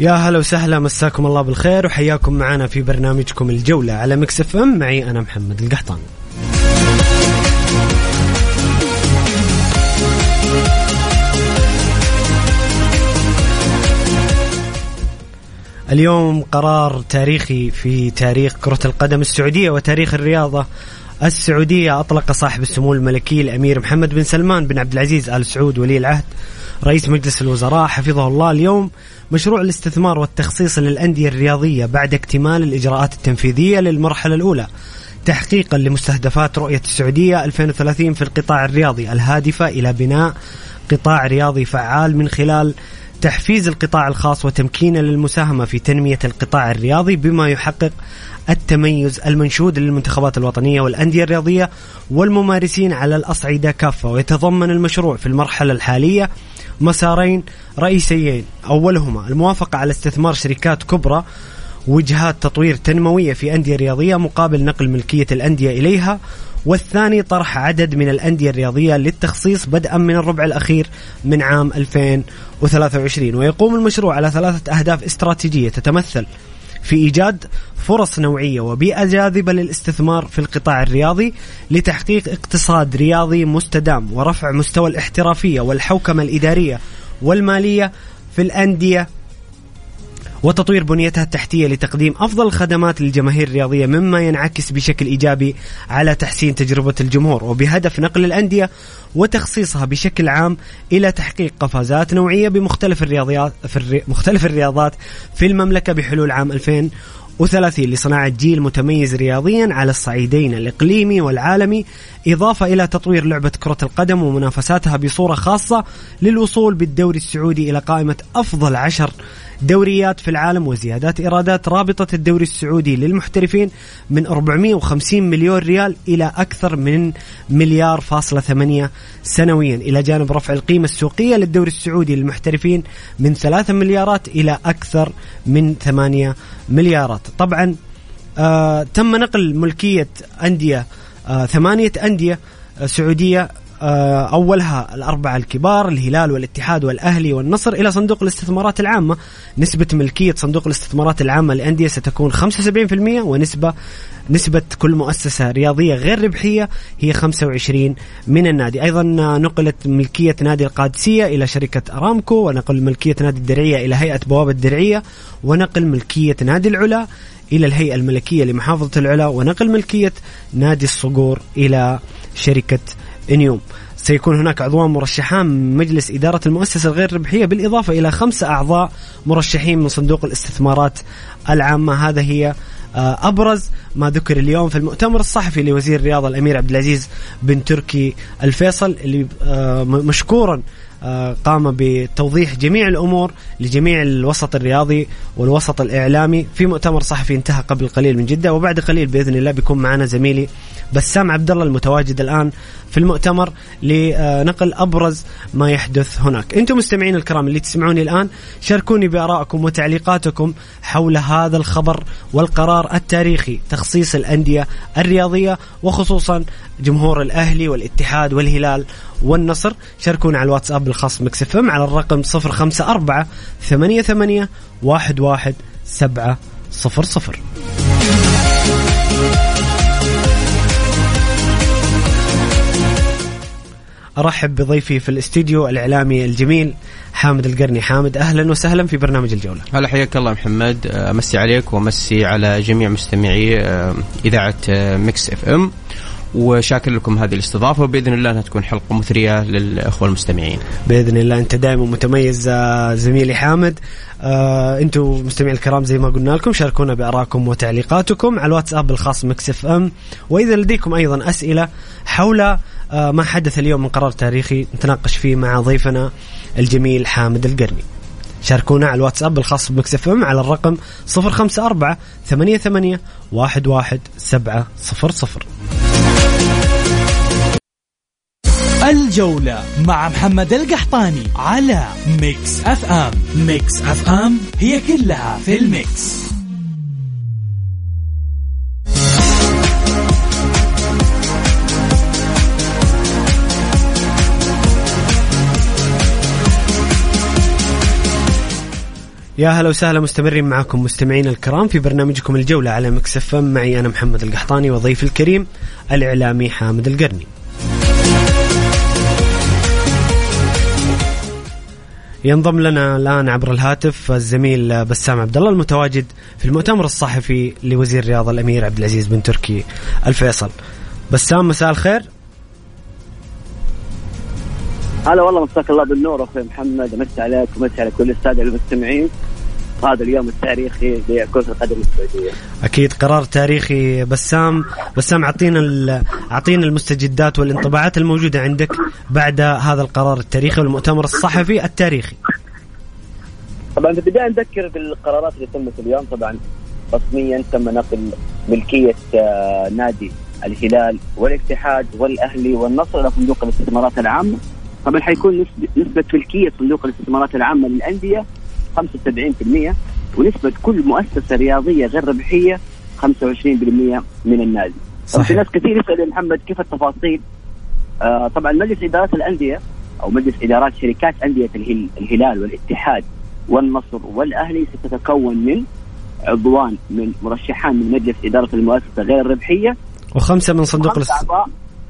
يا هلا وسهلا مساكم الله بالخير وحياكم معنا في برنامجكم الجولة على Mix FM. معي أنا محمد القحطاني اليوم قرار تاريخي في تاريخ كرة القدم السعودية وتاريخ الرياضة السعودية. أطلق صاحب السمو الملكي الأمير محمد بن سلمان بن عبد العزيز آل سعود ولي العهد رئيس مجلس الوزراء. حفظه الله اليوم مشروع الاستثمار والتخصيص للأندية الرياضية بعد اكتمال الإجراءات التنفيذية للمرحلة الأولى تحقيقا لمستهدفات رؤية السعودية 2030 في القطاع الرياضي الهادفة إلى بناء قطاع رياضي فعال من خلال تحفيز القطاع الخاص وتمكينه للمساهمة في تنمية القطاع الرياضي بما يحقق التميز المنشود للمنتخبات الوطنية والأندية الرياضية والممارسين على الأصعدة كافة. ويتضمن المشروع في المرحلة الحالية مسارين رئيسيين. أولهما الموافقة على استثمار شركات كبرى وجهات تطوير تنموية في أندية رياضية مقابل نقل ملكية الأندية إليها. والثاني طرح عدد من الأندية الرياضية للتخصيص بدءا من الربع الأخير من عام 2023 ويقوم المشروع على ثلاثة أهداف استراتيجية تتمثل. في إيجاد فرص نوعية وبيئة جاذبة للاستثمار في القطاع الرياضي لتحقيق اقتصاد رياضي مستدام ورفع مستوى الاحترافية والحوكمة الإدارية والمالية في الأندية وتطوير بنيتها التحتية لتقديم أفضل الخدمات للجماهير الرياضية مما ينعكس بشكل إيجابي على تحسين تجربة الجمهور وبهدف نقل الأندية وتخصيصها بشكل عام إلى تحقيق قفزات نوعية بمختلف الرياضيات في مختلف الرياضات في المملكة بحلول عام 2000 وثلاثين لصناعة جيل متميز رياضيا على الصعيدين الإقليمي والعالمي إضافة إلى تطوير لعبة كرة القدم ومنافساتها بصورة خاصة للوصول بالدوري السعودي إلى قائمة أفضل عشر دوريات في العالم وزيادات إيرادات رابطة الدوري السعودي للمحترفين من 450 مليون ريال إلى أكثر من مليار فاصلة ثمانية سنويا. إلى جانب رفع القيمة السوقية للدوري السعودي للمحترفين من 3 مليارات إلى أكثر من 8 مليارات. طبعا آه تم نقل ملكية أندية آه ثمانية أندية آه سعودية أولها الأربعة الكبار الهلال والاتحاد والأهلي والنصر إلى صندوق الاستثمارات العامة. نسبة ملكية صندوق الاستثمارات العامة للأندية ستكون 75% ونسبة نسبة كل مؤسسة رياضية غير ربحية هي 25 من النادي. أيضا نقلت ملكية نادي القادسية إلى شركة أرامكو ونقل ملكية نادي الدرعية إلى هيئة بوابة الدرعية ونقل ملكية نادي العلا إلى الهيئة الملكية لمحافظة العلا ونقل ملكية نادي الصقور إلى شركة إنيوم. سيكون هناك عضوان مرشحان من مجلس إدارة المؤسسة الغير ربحية بالإضافة إلى خمسة أعضاء مرشحين من صندوق الاستثمارات العامة. هذا هي آه، أبرز ما ذكر اليوم في المؤتمر الصحفي لوزير الرياضة الأمير عبد العزيز بن تركي الفيصل اللي آه، مشكورا قام بتوضيح جميع الأمور لجميع الوسط الرياضي والوسط الإعلامي في مؤتمر صحفي انتهى قبل قليل من جدة وبعد قليل بإذن الله بيكون معنا زميلي بسام عبد الله المتواجد الآن في المؤتمر لنقل أبرز ما يحدث هناك. أنتم مستمعين الكرام اللي تسمعوني الآن شاركوني بآرائكم وتعليقاتكم حول هذا الخبر والقرار التاريخي تخصيص الأندية الرياضية وخصوصا جمهور الأهلي والاتحاد والهلال والنصر شاركونا على الواتساب الخاص Mix FM على الرقم 054 88 11 700 أرحب بضيفي في الاستديو الإعلامي الجميل حامد القرني. حامد أهلا وسهلا في برنامج الجولة. هلا حياك الله محمد. أمسي عليك وأمسي على جميع مستمعي آه، إذاعة آه، Mix FM. وشاكر لكم هذه الاستضافة وبإذن الله أنها تكون حلقة مثرية للأخوة المستمعين. بإذن الله أنت دائما متميز آه، زميلي حامد آه أنتم مستمعين الكرام زي ما قلنا لكم شاركونا بارائكم وتعليقاتكم على الواتساب الخاص Mix FM وإذا لديكم أيضا أسئلة حول آه ما حدث اليوم من قرار تاريخي نتناقش فيه مع ضيفنا الجميل حامد القرني. شاركونا على الواتساب الخاص ب Mix FM على الرقم 054 88 11700 الجولة مع محمد القحطاني على Mix F M. Mix FM هي كلها في ال mix. يا هلا وسهلا مستمرين معكم مستمعينا الكرام في برنامجكم الجولة على مكسف معي أنا محمد القحطاني وضيفي الكريم الإعلامي حامد القرني. ينضم لنا الآن عبر الهاتف الزميل بسام عبد الله المتواجد في المؤتمر الصحفي لوزير الرياضه الأمير عبد العزيز بن تركي الفيصل. بسام مساء الخير. هلا والله مساك الله بالنور أخوي محمد أمسي عليك ومسي على كل السادة المستمعين هذا اليوم التاريخي لكرة القدم السعودية. أكيد قرار تاريخي بسام، بسام أعطينا أعطينا المستجدات والانطباعات الموجودة عندك بعد هذا القرار التاريخي والمؤتمر الصحفي التاريخي. طبعا في البداية نذكر بالقرارات اللي تمت اليوم طبعا رسميا تم نقل ملكية آه، نادي الهلال والاتحاد والأهلي والنصر إلى صندوق الاستثمارات العامة. طبعا حيكون نسبة ملكية صندوق الاستثمارات العامة للأندية 75% ونسبة كل مؤسسة رياضية غير ربحية 25% من النادي صحيح. في ناس كثير يسأل محمد كيف التفاصيل آه طبعا مجلس إدارات الأندية أو مجلس إدارات شركات أندية الهلال والاتحاد والنصر والأهلي ستتكون من عضوان من مرشحان من مجلس إدارة المؤسسة غير الربحية وخمسة من صندوق وخمسة أعضاء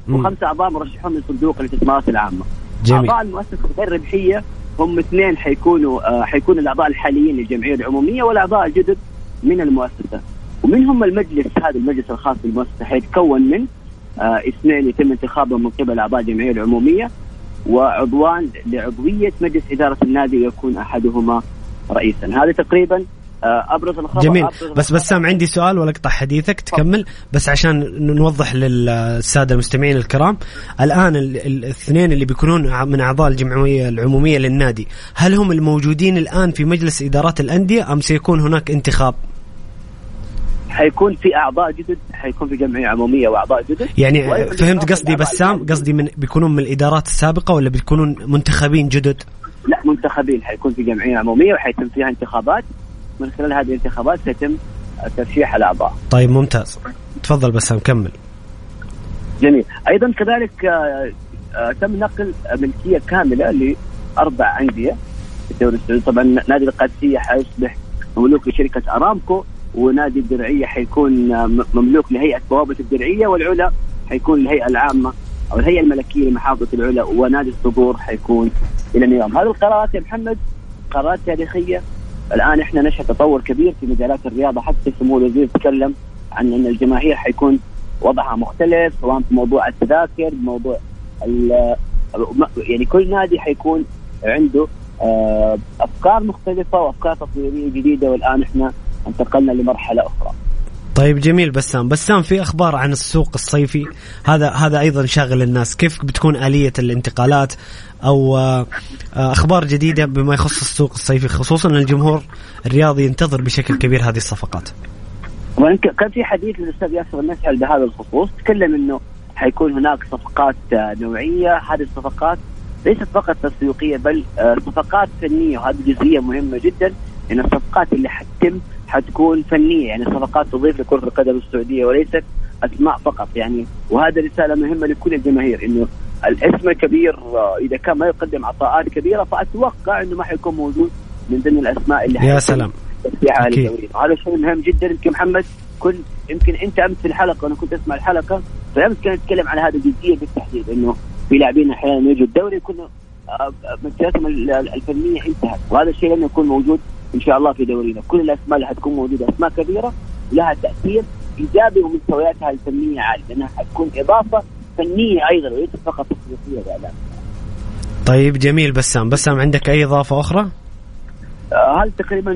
وخمسة أعضاء مرشحون من صندوق الاستثمارات العامة جميل. أعضاء المؤسسة غير الربحية هم اثنين حيكونوا آه حيكون الأعضاء الحاليين للجمعية العمومية والأعضاء الجدد من المؤسسة. ومنهم المجلس هذا المجلس الخاص بالمؤسسة حيتكون من آه اثنين يتم انتخابهم من قبل أعضاء الجمعية العمومية وعضوان لعضوية مجلس إدارة النادي ويكون أحدهما رئيسا. هذا تقريبا أبرز الخبر جميل. أبرز بس بسام عندي سؤال ولا اقطع حديثك تكمل بس عشان نوضح للسادة المستمعين الكرام. الآن الاثنين اللي بيكونون من أعضاء الجمعية العمومية للنادي هل هم الموجودين الآن في مجلس إدارات الأندية أم سيكون هناك انتخاب؟ حيكون في أعضاء جدد حيكون في جمعية عمومية وأعضاء جدد. يعني فهمت قصدي بسام قصدي من بيكونون من الإدارات السابقة ولا بيكونون منتخبين جدد؟ لا منتخبين. حيكون في جمعية عمومية وحيتم فيها انتخابات. من خلال هذه الانتخابات سيتم ترشيح الأعضاء. طيب ممتاز. تفضل بسام كمل. جميل، أيضا كذلك آه، آه، تم نقل ملكية كاملة لأربع أندية في الدوري السعودي، طبعا نادي القادسية حيصبح مملوك لشركة أرامكو ونادي الدرعية حيكون آه، مملوك لهيئة بوابة الدرعية والعلا حيكون الهيئة العامة أو الهيئة الملكية لمحافظة العلا ونادي الصقور حيكون إلى النظام، هذه القرارات يا محمد قرارات تاريخية الآن إحنا نشهد تطور كبير في مجالات الرياضة حتى سمو الوزير تكلم عن إن الجماهير حيكون وضعها مختلف سواء في موضوع التذاكر موضوع يعني كل نادي حيكون عنده آه، أفكار مختلفة وأفكار تطويرية جديدة والآن إحنا انتقلنا لمرحلة أخرى. طيب جميل بسام. بسام في أخبار عن السوق الصيفي؟ هذا هذا أيضا شاغل الناس. كيف بتكون آلية الانتقالات؟ أو آه، أخبار جديدة بما يخص السوق الصيفي خصوصا إن الجمهور الرياضي ينتظر بشكل كبير هذه الصفقات. كان في حديث للأستاذ ياسر المسعل بهذا الخصوص تكلم إنه حيكون هناك صفقات آه، نوعية. هذه الصفقات ليست فقط تسويقية بل آه، صفقات فنية وهذه جزئية مهمة جدا ان الصفقات اللي حتتم حتكون فنية. يعني صفقات تضيف لكرة القدم السعودية وليست اسماء فقط يعني. وهذا رسالة مهمة لكل الجماهير إنه الاسم الكبير آه، إذا كان ما يقدم عطاءات كبيرة فأتوقع إنه ما حيكون موجود من ضمن الأسماء اللي يا سلام. هذا شيء مهم جدا. يمكن محمد كل يمكن أنت أمس في الحلقة أنا كنت أسمع الحلقة فأمس كنا نتكلم على هذه الجزئية بالتحديد إنه في لاعبين أحيانا يجوا الدوري يكون آه، مسيرتهم ال- ال- الفنية انتهت. وهذا الشيء لن يكون موجود إن شاء الله في دورينا. كل الأسماء اللي حتكون موجودة أسماء كبيرة لها تأثير إيجابي ومستوياتها الفنيه عاليه لأنها حتكون إضافة فنية أيضا وليست فقط تسويقيه واعلام طيب جميل بسام. بسام عندك أي إضافة أخرى؟ آه، هذه تقريبا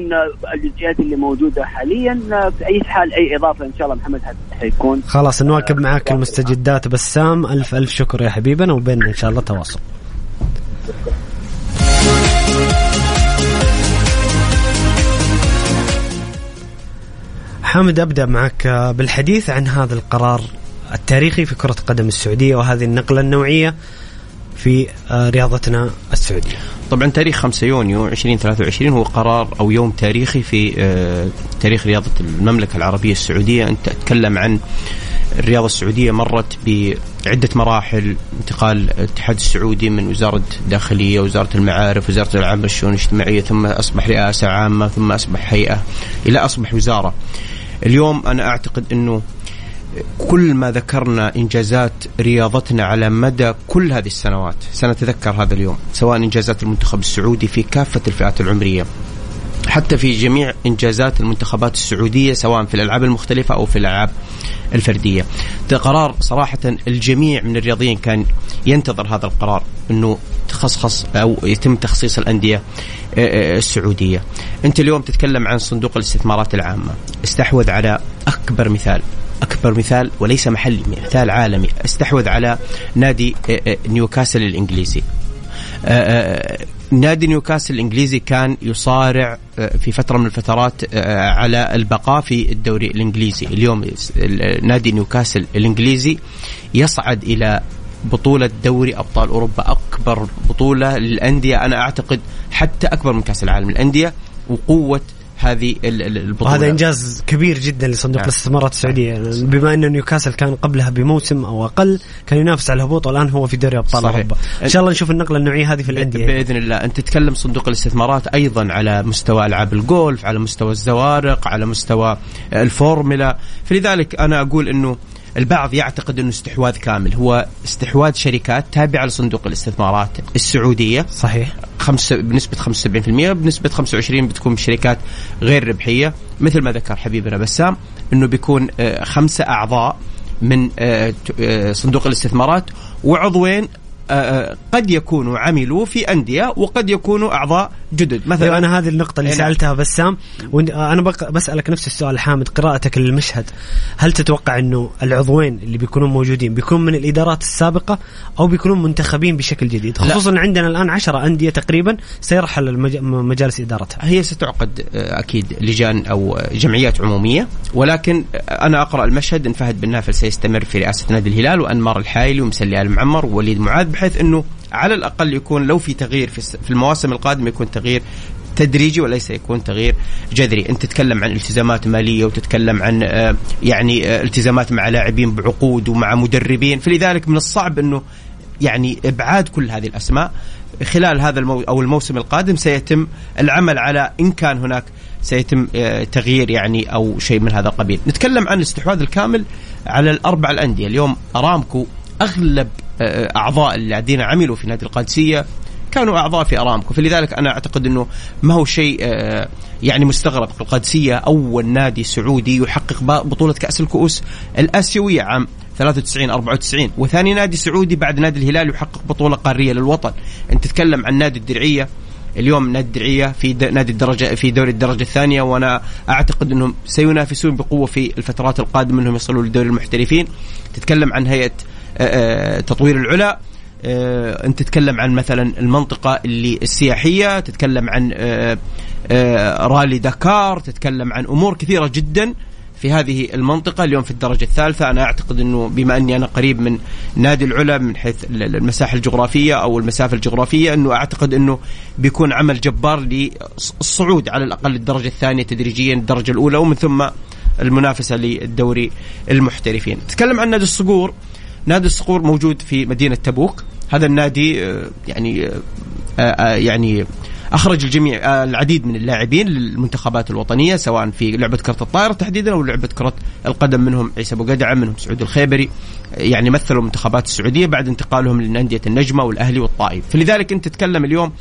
الجزئيات اللي موجودة حاليا آه، في أي حال أي إضافة إن شاء الله محمد حيكون؟ خلاص نواكب معك المستجدات. بسام ألف ألف شكر يا حبيبنا وبيننا إن شاء الله تواصل. حامد أبدأ معك بالحديث عن هذا القرار التاريخي في كرة القدم السعودية وهذه النقلة النوعية في آه، رياضتنا السعودية. طبعا تاريخ 5 يونيو 2023 هو قرار أو يوم تاريخي في آه، تاريخ رياضة المملكة العربية السعودية. أنت تتكلم عن الرياضة السعودية مرت بعدة مراحل انتقال الاتحاد السعودي من وزارة الداخلية وزارة المعارف وزارة الالعاب والشؤون الاجتماعية ثم أصبح رئاسة عامة ثم أصبح هيئة إلى أصبح وزارة. اليوم أنا أعتقد أنه كل ما ذكرنا إنجازات رياضتنا على مدى كل هذه السنوات سنتذكر هذا اليوم سواء إنجازات المنتخب السعودي في كافة الفئات العمرية حتى في جميع إنجازات المنتخبات السعودية سواء في الألعاب المختلفة أو في الألعاب الفردية. قرار صراحة الجميع من الرياضيين كان ينتظر هذا القرار أنه تخصص أو يتم تخصيص الأندية آه، آه، السعودية. أنت اليوم تتكلم عن صندوق الاستثمارات العامة، استحوذ على أكبر مثال أكبر مثال وليس محلي مثال عالمي. استحوذ على نادي آه، نيوكاسل الإنجليزي. نادي نيوكاسل الإنجليزي كان يصارع في فترة من الفترات على البقاء في الدوري الإنجليزي، اليوم ال- نادي نيوكاسل الإنجليزي يصعد إلى بطولة دوري أبطال أوروبا أكبر بطولة للأندية. أنا أعتقد حتى أكبر من كأس العالم للأندية وقوة هذه ال- ال- البطولة. وهذا إنجاز كبير جدا لصندوق نعم. الاستثمارات السعودية. بما أن نيوكاسل كان قبلها بموسم أو أقل كان ينافس على الهبوط والان هو في دوري أبطال صحيح. أوروبا. إن شاء الله نشوف النقلة النوعية هذه في الأندية. بإذن الله. انت تتكلم صندوق الاستثمارات أيضا على مستوى ألعاب الجولف على مستوى الزوارق على مستوى الفورمولا فلذلك أنا أقول إنه البعض يعتقد إنه استحواذ كامل. هو استحواذ شركات تابعة لصندوق الاستثمارات السعودية. صحيح. خمسة بنسبة 75% بنسبة 25 بتكون شركات غير ربحية. مثل ما ذكر حبيبنا بسام إنه بيكون آه، خمسة أعضاء من آه، آه، صندوق الاستثمارات. وعضوين قد يكونوا عملوا في أندية وقد يكونوا أعضاء جدد مثلا أيوه أنا هذه النقطة اللي إيه نعم. سألتها بسام وأنا بسألك نفس السؤال حامد قراءتك للمشهد هل تتوقع إنه العضوين اللي بيكونون موجودين بيكون من الإدارات السابقة أو بيكونون منتخبين بشكل جديد لا. خصوصا عندنا الآن عشرة أندية تقريبا سيرحل المج- مجالس إدارتها هي ستعقد آه، أكيد لجان أو جمعيات عمومية ولكن أنا أقرأ المشهد إن فهد بن نافل سيستمر في رئاسة نادي الهلال وأنمار الحايلي ومسلي آل معمر ووليد معاذ بحيث إنه على الأقل يكون لو في تغيير في المواسم القادمة يكون تغيير تدريجي وليس يكون تغيير جذري. أنت تتكلم عن التزامات مالية وتتكلم عن آه، يعني آه، التزامات مع لاعبين بعقود ومع مدربين. فلذلك من الصعب إنه يعني إبعاد كل هذه الأسماء. خلال هذا المو أو الموسم القادم سيتم العمل على إن كان هناك سيتم آه، تغيير يعني أو شيء من هذا القبيل. نتكلم عن الاستحواذ الكامل على الأربع الأندية، اليوم أرامكو أغلب أعضاء الذين عملوا في نادي القادسية كانوا أعضاء في أرامكو. فلذلك أنا أعتقد إنه ما هو شيء آه، يعني مستغرب. القادسية أول نادي سعودي يحقق بطولة كأس الكؤوس الآسيوية عام 93 94 وثاني نادي سعودي بعد نادي الهلال يحقق بطولة قارية للوطن. أنت تتكلم عن نادي الدرعية. اليوم نادي الدرعية في نادي الدرجة في دوري الدرجة الثانية. وأنا أعتقد إنهم سينافسون بقوة في الفترات القادمة إنهم يصلوا لدوري المحترفين. تتكلم عن هيئة آه، آه، تطوير العلا. آه، انت تتكلم عن مثلا المنطقة اللي السياحية تتكلم عن آه، آه، رالي دكار تتكلم عن أمور كثيرة جدا في هذه المنطقة. اليوم في الدرجة الثالثة أنا أعتقد أنه بما أني أنا قريب من نادي العلا من حيث ال- المساحة الجغرافية أو المسافة الجغرافية أنه أعتقد أنه بيكون عمل جبار للصعود على الأقل الدرجة الثانية تدريجيا الدرجة الأولى ومن ثم المنافسة للدوري المحترفين. تكلم عن نادي الصقور. نادي الصقور موجود في مدينة تبوك. هذا النادي آه، يعني آه، آه، يعني أخرج الجميع العديد من اللاعبين للمنتخبات الوطنية سواء في لعبة كرة الطائرة تحديدا أو لعبة كرة القدم. منهم عيسى أبو قدعة منهم سعود الخيبري يعني مثلوا المنتخبات السعودية بعد انتقالهم للأندية النجمة والأهلي والطائف. فلذلك أنت تتكلم اليوم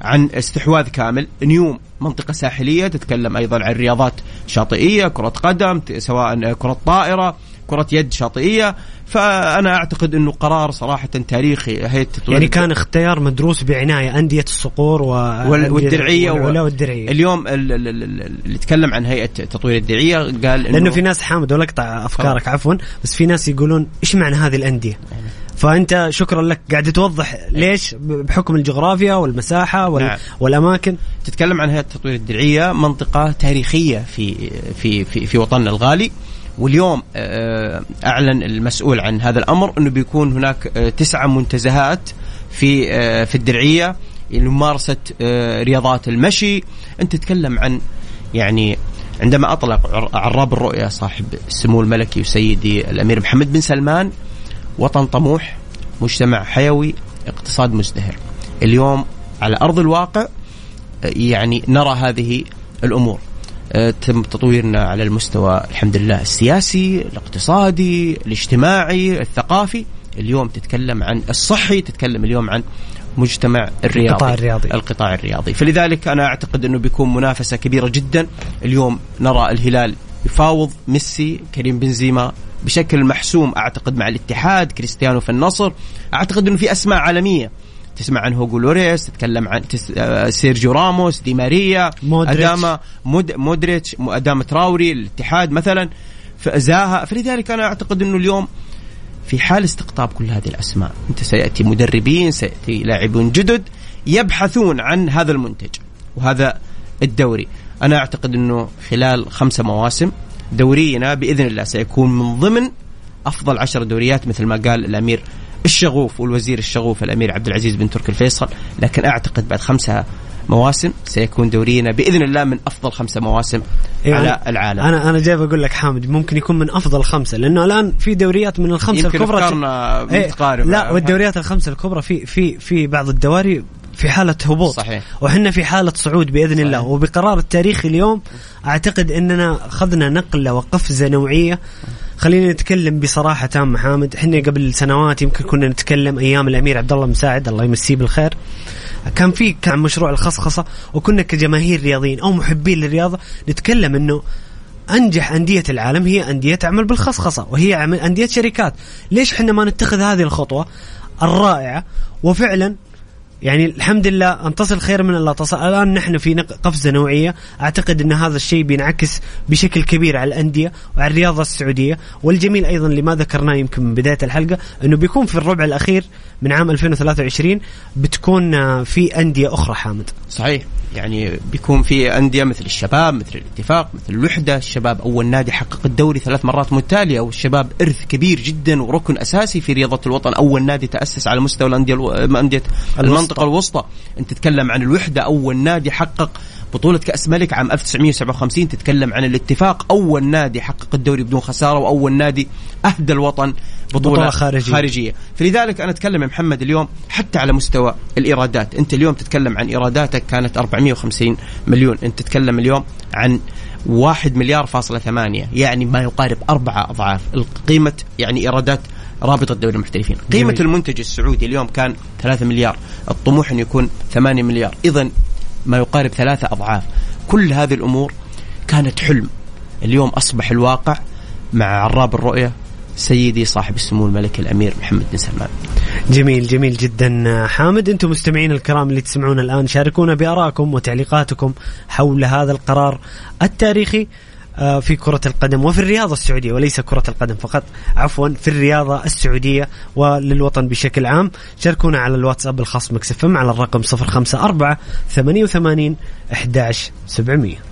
عن استحواذ كامل. نيوم منطقة ساحلية تتكلم أيضا عن رياضات شاطئية كرة قدم سواء كرة طائرة كرة يد شاطئية فأنا أعتقد أنه قرار صراحة تاريخي هيئة تطوير يعني كان اختيار مدروس بعناية أندية الصقور و وال- والدرعية والعلا والدرعية. اليوم ال- ال- ال- ال- اللي تكلم عن هيئة تطوير الدرعية قال إنه لأنه في ناس حامد ولا أقطع أفكارك عفوا بس في ناس يقولون إيش معنى هذه الأندية؟ فأنت شكرا لك. قاعد توضح ليش؟ بحكم الجغرافيا والمساحة وال... نعم. والأماكن. تتكلم عن هيئة تطوير الدرعية منطقة تاريخية في في في, في وطننا الغالي. واليوم آه، أعلن المسؤول عن هذا الأمر إنه بيكون هناك آه، تسعه منتزهات في آه، في الدرعية لممارسة آه، رياضات المشي. أنت تتكلم عن يعني عندما أطلق عر- عراب الرؤيا صاحب السمو الملكي وسيدي الأمير محمد بن سلمان وطن طموح مجتمع حيوي اقتصاد مزدهر. اليوم على أرض الواقع يعني نرى هذه الأمور. آه، تم تطويرنا على المستوى الحمد لله السياسي الاقتصادي الاجتماعي الثقافي. اليوم تتكلم عن الصحي تتكلم اليوم عن مجتمع الرياضي القطاع الرياضي. القطاع الرياضي. فلذلك أنا أعتقد أنه بيكون منافسة كبيرة جدا. اليوم نرى الهلال يفاوض ميسي كريم بنزيما بشكل محسوم أعتقد مع الاتحاد كريستيانو في النصر. أعتقد أنه في أسماء عالمية تسمع عن هوجو لوريس تتكلم عن تس... آه، سيرجيو راموس دي ماريا مودريتش. أداما مود... مودريتش أداما تراوري الاتحاد مثلا. فزاها فلذلك أنا أعتقد إنه اليوم في حال استقطاب كل هذه الأسماء. أنت سيأتي مدربين سيأتي لاعبون جدد يبحثون عن هذا المنتج وهذا الدوري. أنا أعتقد إنه خلال خمسة مواسم دورينا بإذن الله سيكون من ضمن أفضل عشر دوريات مثل ما قال الأمير الشغوف والوزير الشغوف الأمير عبد العزيز بن تركي الفيصل لكن أعتقد بعد خمسة مواسم سيكون دورينا بإذن الله من أفضل خمسة مواسم إيه، على العالم. أنا أنا جاي بقول لك حامد ممكن يكون من أفضل خمسة لأنه الآن في دوريات من الخمسة يمكن الكبرى افكارنا إيه، متقاربه لا والدوريات الخمسة الكبرى في في في بعض الدواري في حالة هبوط. صحيح. وحنا في حالة صعود بإذن صحيح. الله. وبقرار التاريخي اليوم أعتقد أننا أخذنا نقلة وقفزة نوعية خلينا نتكلم بصراحة تامة حامد إحنا قبل سنوات يمكن كنا نتكلم أيام الأمير عبد الله مساعد الله يمسيه بالخير. كان في كان مشروع الخصخصة وكنا كجماهير رياضيين أو محبين للرياضة نتكلم أنه أنجح أندية العالم هي أندية تعمل بالخصخصة وهي أندية شركات. ليش إحنا ما نتخذ هذه الخطوة الرائعة؟ وفعلا يعني الحمد لله ان تصل خير من الله تصل. الان نحن في قفزة نوعية. أعتقد إن هذا الشيء بينعكس بشكل كبير على الأندية وعلى الرياضة السعودية. والجميل أيضا اللي ما ذكرناه يمكن من بداية الحلقة إنه بيكون في الربع الأخير من عام 2023 بتكون في أندية أخرى حامد. صحيح. يعني بيكون في أندية مثل الشباب مثل الاتفاق مثل الوحدة. الشباب أول نادي حقق الدوري ثلاث مرات متتاليه والشباب إرث كبير جدا وركن أساسي في رياضة الوطن. أول نادي تأسس على مستوى الأندية ألو... أندية المنطقة الوسطى. أنت تتكلم عن الوحدة. أول نادي حقق بطولة كأس ملك عام 1957 تتكلم عن الاتفاق. أول نادي حقق الدوري بدون خسارة. وأول نادي أهدى الوطن. بطولة, بطولة خارجية. خارجية. فلذلك أنا أتكلم يا محمد اليوم حتى على مستوى الإيرادات. أنت اليوم تتكلم عن إيراداتك كانت 450 مليون. أنت تتكلم اليوم عن واحد مليار فاصلة ثمانية. يعني ما يقارب أربعة أضعاف. القيمة يعني إيرادات رابطة دوري المحترفين. قيمة جميل. المنتج السعودي اليوم كان 3 مليار. الطموح أن يكون 8 مليار. إذا ما يقارب ثلاثة أضعاف. كل هذه الأمور كانت حلم. اليوم أصبح الواقع مع عراب الرؤية سيدي صاحب السمو الملكي الأمير محمد بن سلمان. جميل جميل جدا حامد. أنتم مستمعين الكرام اللي تسمعونا الآن شاركونا بارائكم وتعليقاتكم حول هذا القرار التاريخي آه، في كرة القدم وفي الرياضة السعودية وليس كرة القدم فقط عفوا في الرياضة السعودية وللوطن بشكل عام. شاركونا على الواتساب الخاص مكسفم على الرقم 054 88 11 700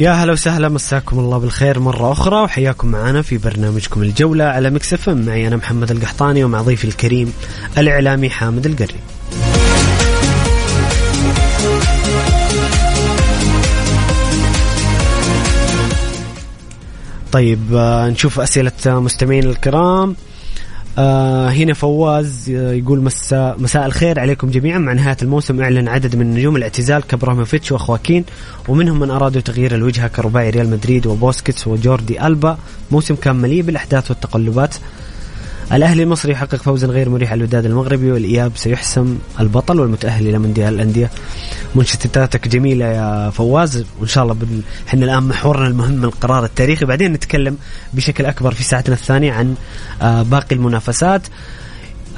يا هلا وسهلا مساكم الله بالخير مرة أخرى وحياكم معنا في برنامجكم الجولة على مكسف معي أنا محمد القحطاني ومع ضيفي الكريم الإعلامي حامد القري. طيب آه، نشوف أسئلة مستمعين الكرام. آه هنا فواز آه، يقول مساء مساء الخير عليكم جميعا. مع نهاية الموسم أعلن عدد من نجوم الاعتزال كابراهيموفيتش وأخواكين ومنهم من أرادوا تغيير الوجهة كرباعي ريال مدريد وبوسكيتس وجوردي ألبا. موسم كان مليء بالأحداث والتقلبات. الأهلي المصري يحقق فوزا غير مريح على الوداد المغربي والإياب سيحسم البطل والمتأهل إلى مونديال الأندية. مانشيتاتك جميلة يا فواز وإن شاء الله بن... إحنا الآن محورنا المهم القرار التاريخي. بعدين نتكلم بشكل أكبر في ساعتنا الثانية عن آه باقي المنافسات.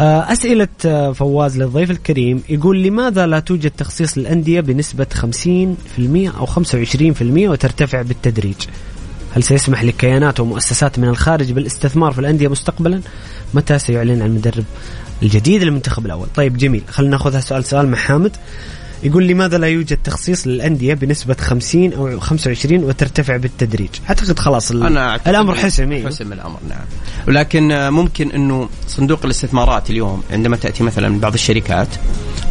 آه، أسئلة آه، فواز للضيف الكريم. يقول لماذا لا توجد تخصيص للأندية بنسبة 50% أو 25% وترتفع بالتدريج؟ هل سيسمح لكيانات ومؤسسات من الخارج بالاستثمار في الأندية مستقبلا؟ متى سيعلن عن المدرب الجديد للمنتخب الأول؟ طيب جميل. خلينا ناخذها سؤال سؤال مع حامد يقول لماذا لا يوجد تخصيص للأندية بنسبة 50 أو 25 وترتفع بالتدريج؟ أعتقد خلاص أنا أعتقد الأمر حسم إيه. حسم الأمر نعم. ولكن آه، ممكن إنه صندوق الاستثمارات اليوم عندما تأتي مثلا بعض الشركات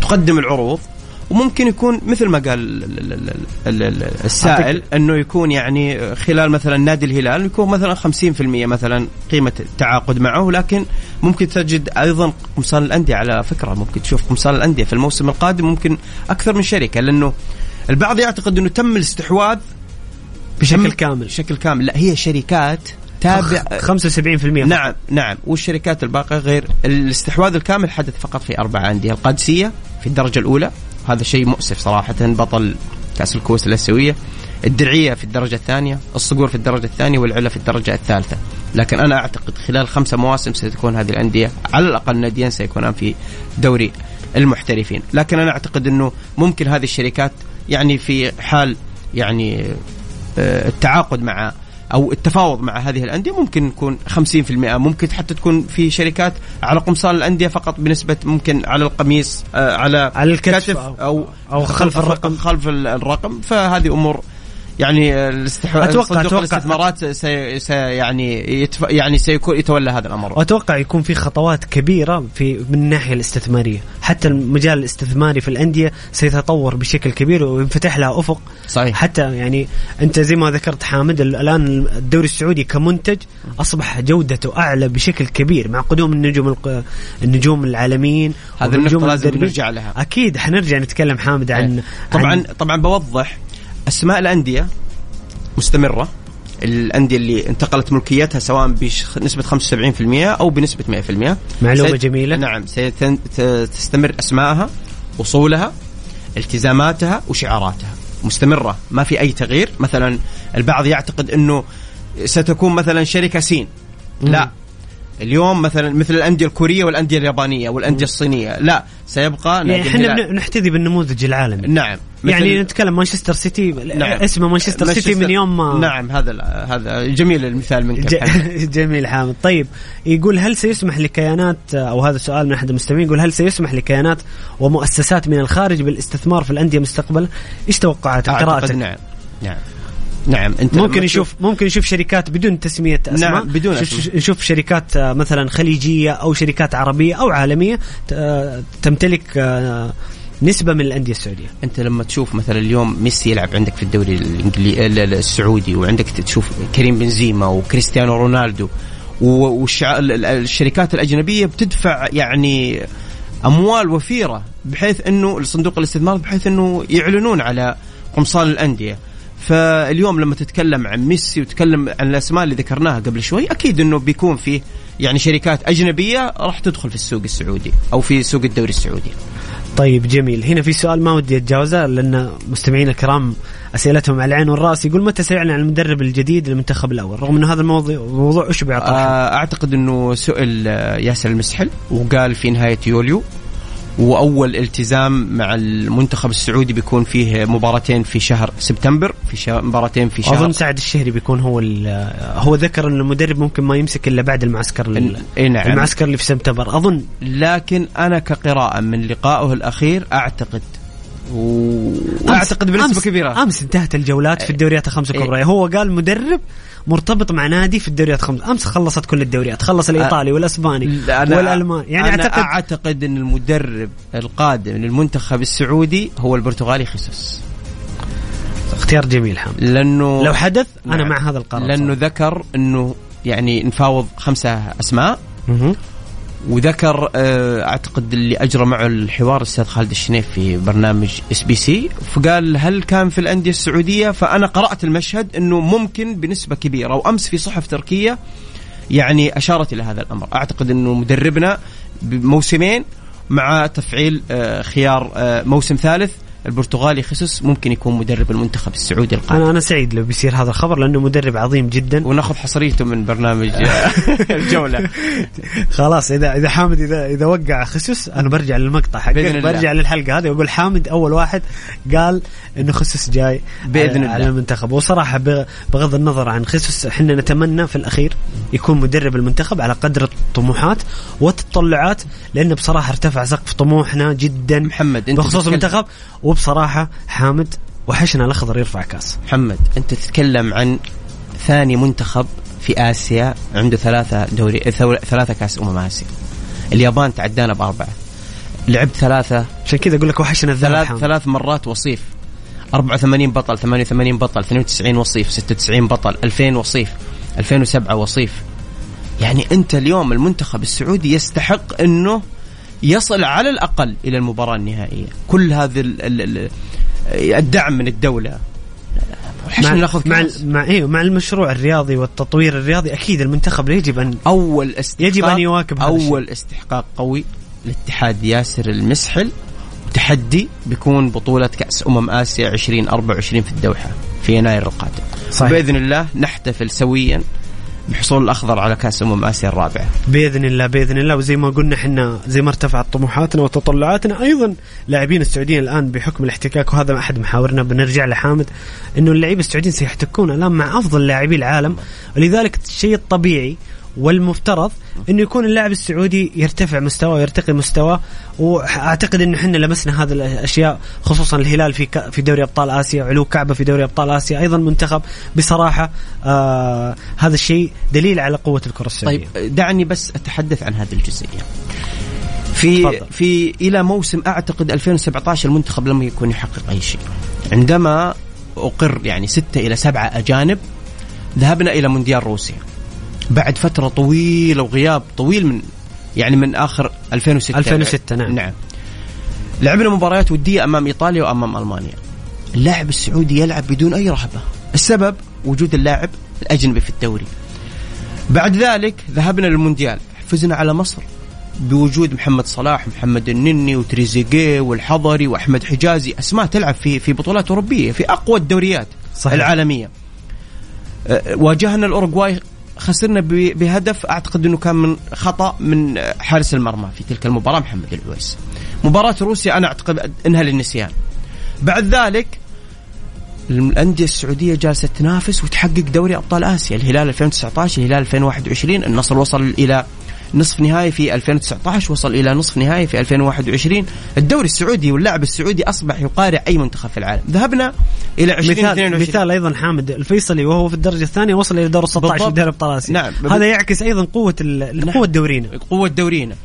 تقدم العروض وممكن يكون مثل ما قال ال- ال- ال- ال- ال- السائل أنه يكون يعني خلال مثلا نادي الهلال يكون مثلا 50% مثلا قيمة التعاقد معه لكن ممكن تجد أيضا قمصان الأندية على فكرة ممكن تشوف قمصان الأندية في الموسم القادم ممكن أكثر من شركة لأنه البعض يعتقد أنه تم الاستحواذ بشكل كامل. بشكل كامل. لا هي شركات تابع 75% نعم نعم. والشركات الباقية غير الاستحواذ الكامل حدث فقط في أربع أندية القادسية في الدرجة الأولى هذا شيء مؤسف صراحة. بطل كأس الكؤوس الأسيوية الدرعية في الدرجة الثانية الصقور في الدرجة الثانية والعلا في الدرجة الثالثة. لكن أنا أعتقد خلال خمسة مواسم ستكون هذه الأندية على الأقل ناديين سيكونان في دوري المحترفين. لكن أنا أعتقد إنه ممكن هذه الشركات يعني في حال يعني آه، التعاقد مع أو التفاوض مع هذه الأندية ممكن يكون 50% ممكن حتى تكون في شركات على قمصان الأندية فقط بنسبة ممكن على القميص آه، على على الكتف كتف أو أو خلف الرقم. خلف ال- الرقم فهذه أمور يعني الاستحواذ أتوقع- صندوق أتوقع- الاستثمارات سي سي يعني يتف يعني سيكون يتولى هذا الأمر. واتوقع يكون في خطوات كبيرة في من الناحية الاستثمارية، حتى المجال الاستثماري في الأندية سيتطور بشكل كبير وينفتح لها أفق. صحيح. حتى يعني أنت زي ما ذكرت حامد ال- الآن الدوري السعودي كمنتج أصبح جودته أعلى بشكل كبير مع قدوم النجوم الق- النجوم العالميين هذه النقطة لازم. نرجع لها. أكيد حنرجع نتكلم حامد عن طبعا عن طبعا بوضح أسماء الأندية مستمرة. الأندية اللي انتقلت ملكيتها سواء بنسبة 75% أو بنسبة 100% معلومة سي- جميلة. نعم ستستمر اسمائها أصولها التزاماتها وشعاراتها. مستمرة ما في أي تغيير. مثلا البعض يعتقد إنه ستكون مثلا شركة سين. لا اليوم مثلا مثل الأندية الكورية والأندية اليابانية والأندية الصينية. لا سيبقى يعني إحنا نحتذي بالنموذج العالمي. نعم يعني نتكلم مانشستر سيتي نعم. اسمه مانشستر سيتي من يوم ما نعم هذا هذا جميل المثال منك ج-. جميل حامد. طيب يقول هل سيسمح لكيانات أو هذا سؤال من احد المستمعين يقول هل سيسمح لكيانات ومؤسسات من الخارج بالاستثمار في الأندية مستقبلا؟ إيش توقعاتك؟ قراءتك؟ نعم نعم. نعم أنت ممكن نشوف ممكن نشوف شركات بدون تسمية أسماء. نعم، بدون نشوف- أسماء. نشوف شركات آه، مثلا خليجية أو شركات عربية أو عالمية آه، تمتلك آه، نسبة من الأندية السعودية. أنت لما تشوف مثلا اليوم ميسي يلعب عندك في الدوري الانجليزي السعودي وعندك تشوف كريم بنزيما وكريستيانو رونالدو والشركات الأجنبية بتدفع يعني أموال وفيرة بحيث إنه لصندوق الاستثمار بحيث إنه يعلنون على قمصان الأندية. فاليوم لما تتكلم عن ميسي وتتكلم عن الأسماء اللي ذكرناها قبل شوي أكيد إنه بيكون فيه يعني شركات أجنبية راح تدخل في السوق السعودي أو في سوق الدوري السعودي. طيب جميل. هنا في سؤال ما ودي أتجاوزه لأن مستمعينا الكرام أسئلتهم على العين والرأس. يقول متى سيعلن عن المدرب الجديد للمنتخب الأول؟ رغم إنه هذا الموضوع موضوع أشبع طرحه آه، أعتقد إنه سئل آه، ياسر المسحل وقال في نهاية يوليو وأول التزام مع المنتخب السعودي بيكون فيه مباراتين في شهر سبتمبر في شهر مباراتين في شهر أظن سعد الشهري بيكون هو هو ذكر إن المدرب ممكن ما يمسك إلا بعد المعسكر نعم المعسكر اللي في سبتمبر أظن لكن أنا كقراءة من لقائه الأخير أعتقد. وأعتقد بنسبة أمس كبيرة. أمس انتهت الجولات في الدوريات الخمسة إيه. الكبرى هو قال مدرب مرتبط مع نادي في الدوريات الخمسة. أمس خلصت كل الدوريات. خلص الإيطالي والأسباني لا، أنا- والألماني. يعني أنا اعتقد أعتقد إن المدرب القادم للمنتخب السعودي هو البرتغالي خيسوس. اختيار جميل حامد لأنه لو حدث أنا نعم. مع هذا القرار لأنه ذكر إنه يعني نفاوض خمسة أسماء. وذكر آه، أعتقد اللي أجرى معه الحوار الأستاذ خالد الشنيف في برنامج SBC فقال هل كان في الأندية السعودية؟ فأنا قرأت المشهد إنه ممكن بنسبة كبيرة وأمس في صحف تركية يعني أشارت إلى هذا الأمر. أعتقد إنه مدربنا بموسمين مع تفعيل آه، خيار آه، موسم ثالث البرتغالي خصوص ممكن يكون مدرب المنتخب السعودي القادم. أنا أنا سعيد لو بيصير هذا الخبر لأنه مدرب عظيم جدا. وناخذ حصريته من برنامج آه، الجولة. خلاص اذا إذا حامد اذا إذا وقع خسوس أنا برجع للمقطع حقك الله. برجع للحلقة هذه وأقول حامد أول واحد قال إنه خسوس جاي على, الله. على المنتخب. وصراحة بغ- بغض النظر عن خسوس إحنا نتمنى في الأخير يكون مدرب المنتخب على قدر الطموحات والتطلعات لأنه بصراحة ارتفع سقف طموحنا جدا محمد أنت بخصوص المنتخب. وبصراحة حامد وحشنا الأخضر يرفع كاس. محمد أنت تتكلم عن ثاني منتخب في آسيا عنده ثلاثة دوري ثلاثة كاس أمم آسيا. اليابان تعدانا بأربعة. لعبت ثلاثة. عشان كذا أقول لك وحشنا الذهب ثلاث. ثلاث مرات وصيف. 84 بطل 88 بطل 92 وصيف 96 بطل 2000 وصيف 2007 وصيف. يعني أنت اليوم المنتخب السعودي يستحق إنه يصل على الأقل إلى المباراة النهائية. كل هذا ال- ال- ال- الدعم من الدولة. مع مع ناخذ مع. مع أيوه مع المشروع الرياضي والتطوير الرياضي أكيد المنتخب يجب ان أول استحقاق يجب أن يواكب هذا أول استحقاق قوي لاتحاد ياسر المسحل. وتحدي بيكون بطولة كأس أمم آسيا 2024 في الدوحة في يناير القادم. صحيح. بإذن الله نحتفل سويا بحصول الأخضر على كأس أمم آسيا الرابعة بإذن الله بإذن الله. وزي ما قلنا إحنا زي ما ارتفعت طموحاتنا وتطلعاتنا أيضا لاعبين السعوديين الآن بحكم الاحتكاك وهذا أحد محاورنا بنرجع لحامد إنه اللاعبين السعوديين سيحتكون الآن مع أفضل لاعبي العالم. ولذلك الشيء الطبيعي والمفترض إنه يكون اللاعب السعودي يرتفع مستواه ويرتقي مستواه. وأعتقد انه إحنا لمسنا هذه الأشياء خصوصا الهلال في في دوري أبطال آسيا علو كعبة في دوري أبطال آسيا أيضا منتخب. بصراحة آه هذا الشيء دليل على قوة الكرة السعودية. طيب دعني بس أتحدث عن هذه الجزئية. في تفضل. في إلى موسم أعتقد 2017 المنتخب لم يكن يحقق أي شيء. عندما أقر يعني ستة إلى سبعة أجانب ذهبنا إلى مونديال روسيا. بعد فترة طويلة وغياب طويل من يعني من آخر 2006 2006 نعم. نعم. لعبنا مباريات ودية أمام إيطاليا وأمام ألمانيا. اللاعب السعودي يلعب بدون أي رهبة. السبب وجود اللاعب الأجنبي في الدوري. بعد ذلك ذهبنا للمونديال. فزنا على مصر بوجود محمد صلاح محمد النني وتريزيجيه والحضري وأحمد حجازي. أسماء تلعب في في بطولات أوروبية في أقوى الدوريات صحيح. العالمية. أه، واجهنا الأوروغواي خسرنا بهدف. أعتقد إنه كان من خطأ من حارس المرمى في تلك المباراة محمد العويس. مباراة روسيا أنا أعتقد إنها للنسيان. بعد ذلك الأندية السعودية جالسة تنافس وتحقق دوري أبطال آسيا. الهلال 2019 الهلال 2021 النصر وصل إلى نصف نهائي في 2019 وصل إلى نصف نهائي في 2021 الدوري السعودي واللاعب السعودي أصبح يقارع أي منتخب في العالم. ذهبنا إلى مثال 2022 مثال أيضا حامد الفيصلي وهو في الدرجة الثانية وصل إلى دور 16 في. دوري ابطال اسيا نعم. هذا يعكس أيضا قوة نعم. قوة دورينا. قوة دورينا.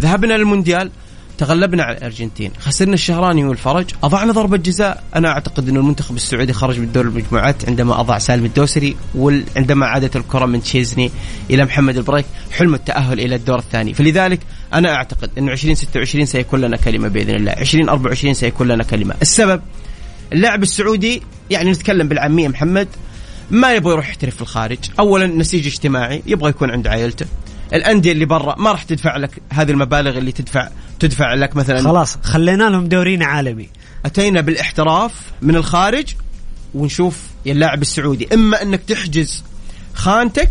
ذهبنا للمونديال. تغلبنا على الأرجنتين. خسرنا الشهراني والفرج. أضعنا ضربة جزاء. أنا أعتقد أن المنتخب السعودي خرج من دور المجموعات عندما أضاع سالم الدوسري وعندما عادت الكرة من تشيزني إلى محمد البريك. حلم التأهل إلى الدور الثاني. فلذلك أنا أعتقد انه 2026 سيكون لنا كلمة بإذن الله. 2024 سيكون لنا كلمة. السبب اللاعب السعودي يعني نتكلم بالعامية محمد ما يبغى يروح يحترف في الخارج. اولا نسيج اجتماعي يبغى يكون عند عائلته. الأندية اللي برا ما راح تدفع لك هذه المبالغ اللي تدفع تدفع لك مثلا خلاص خلينا لهم دورينا عالمي أتينا بالإحتراف من الخارج ونشوف اللاعب السعودي إما أنك تحجز خانتك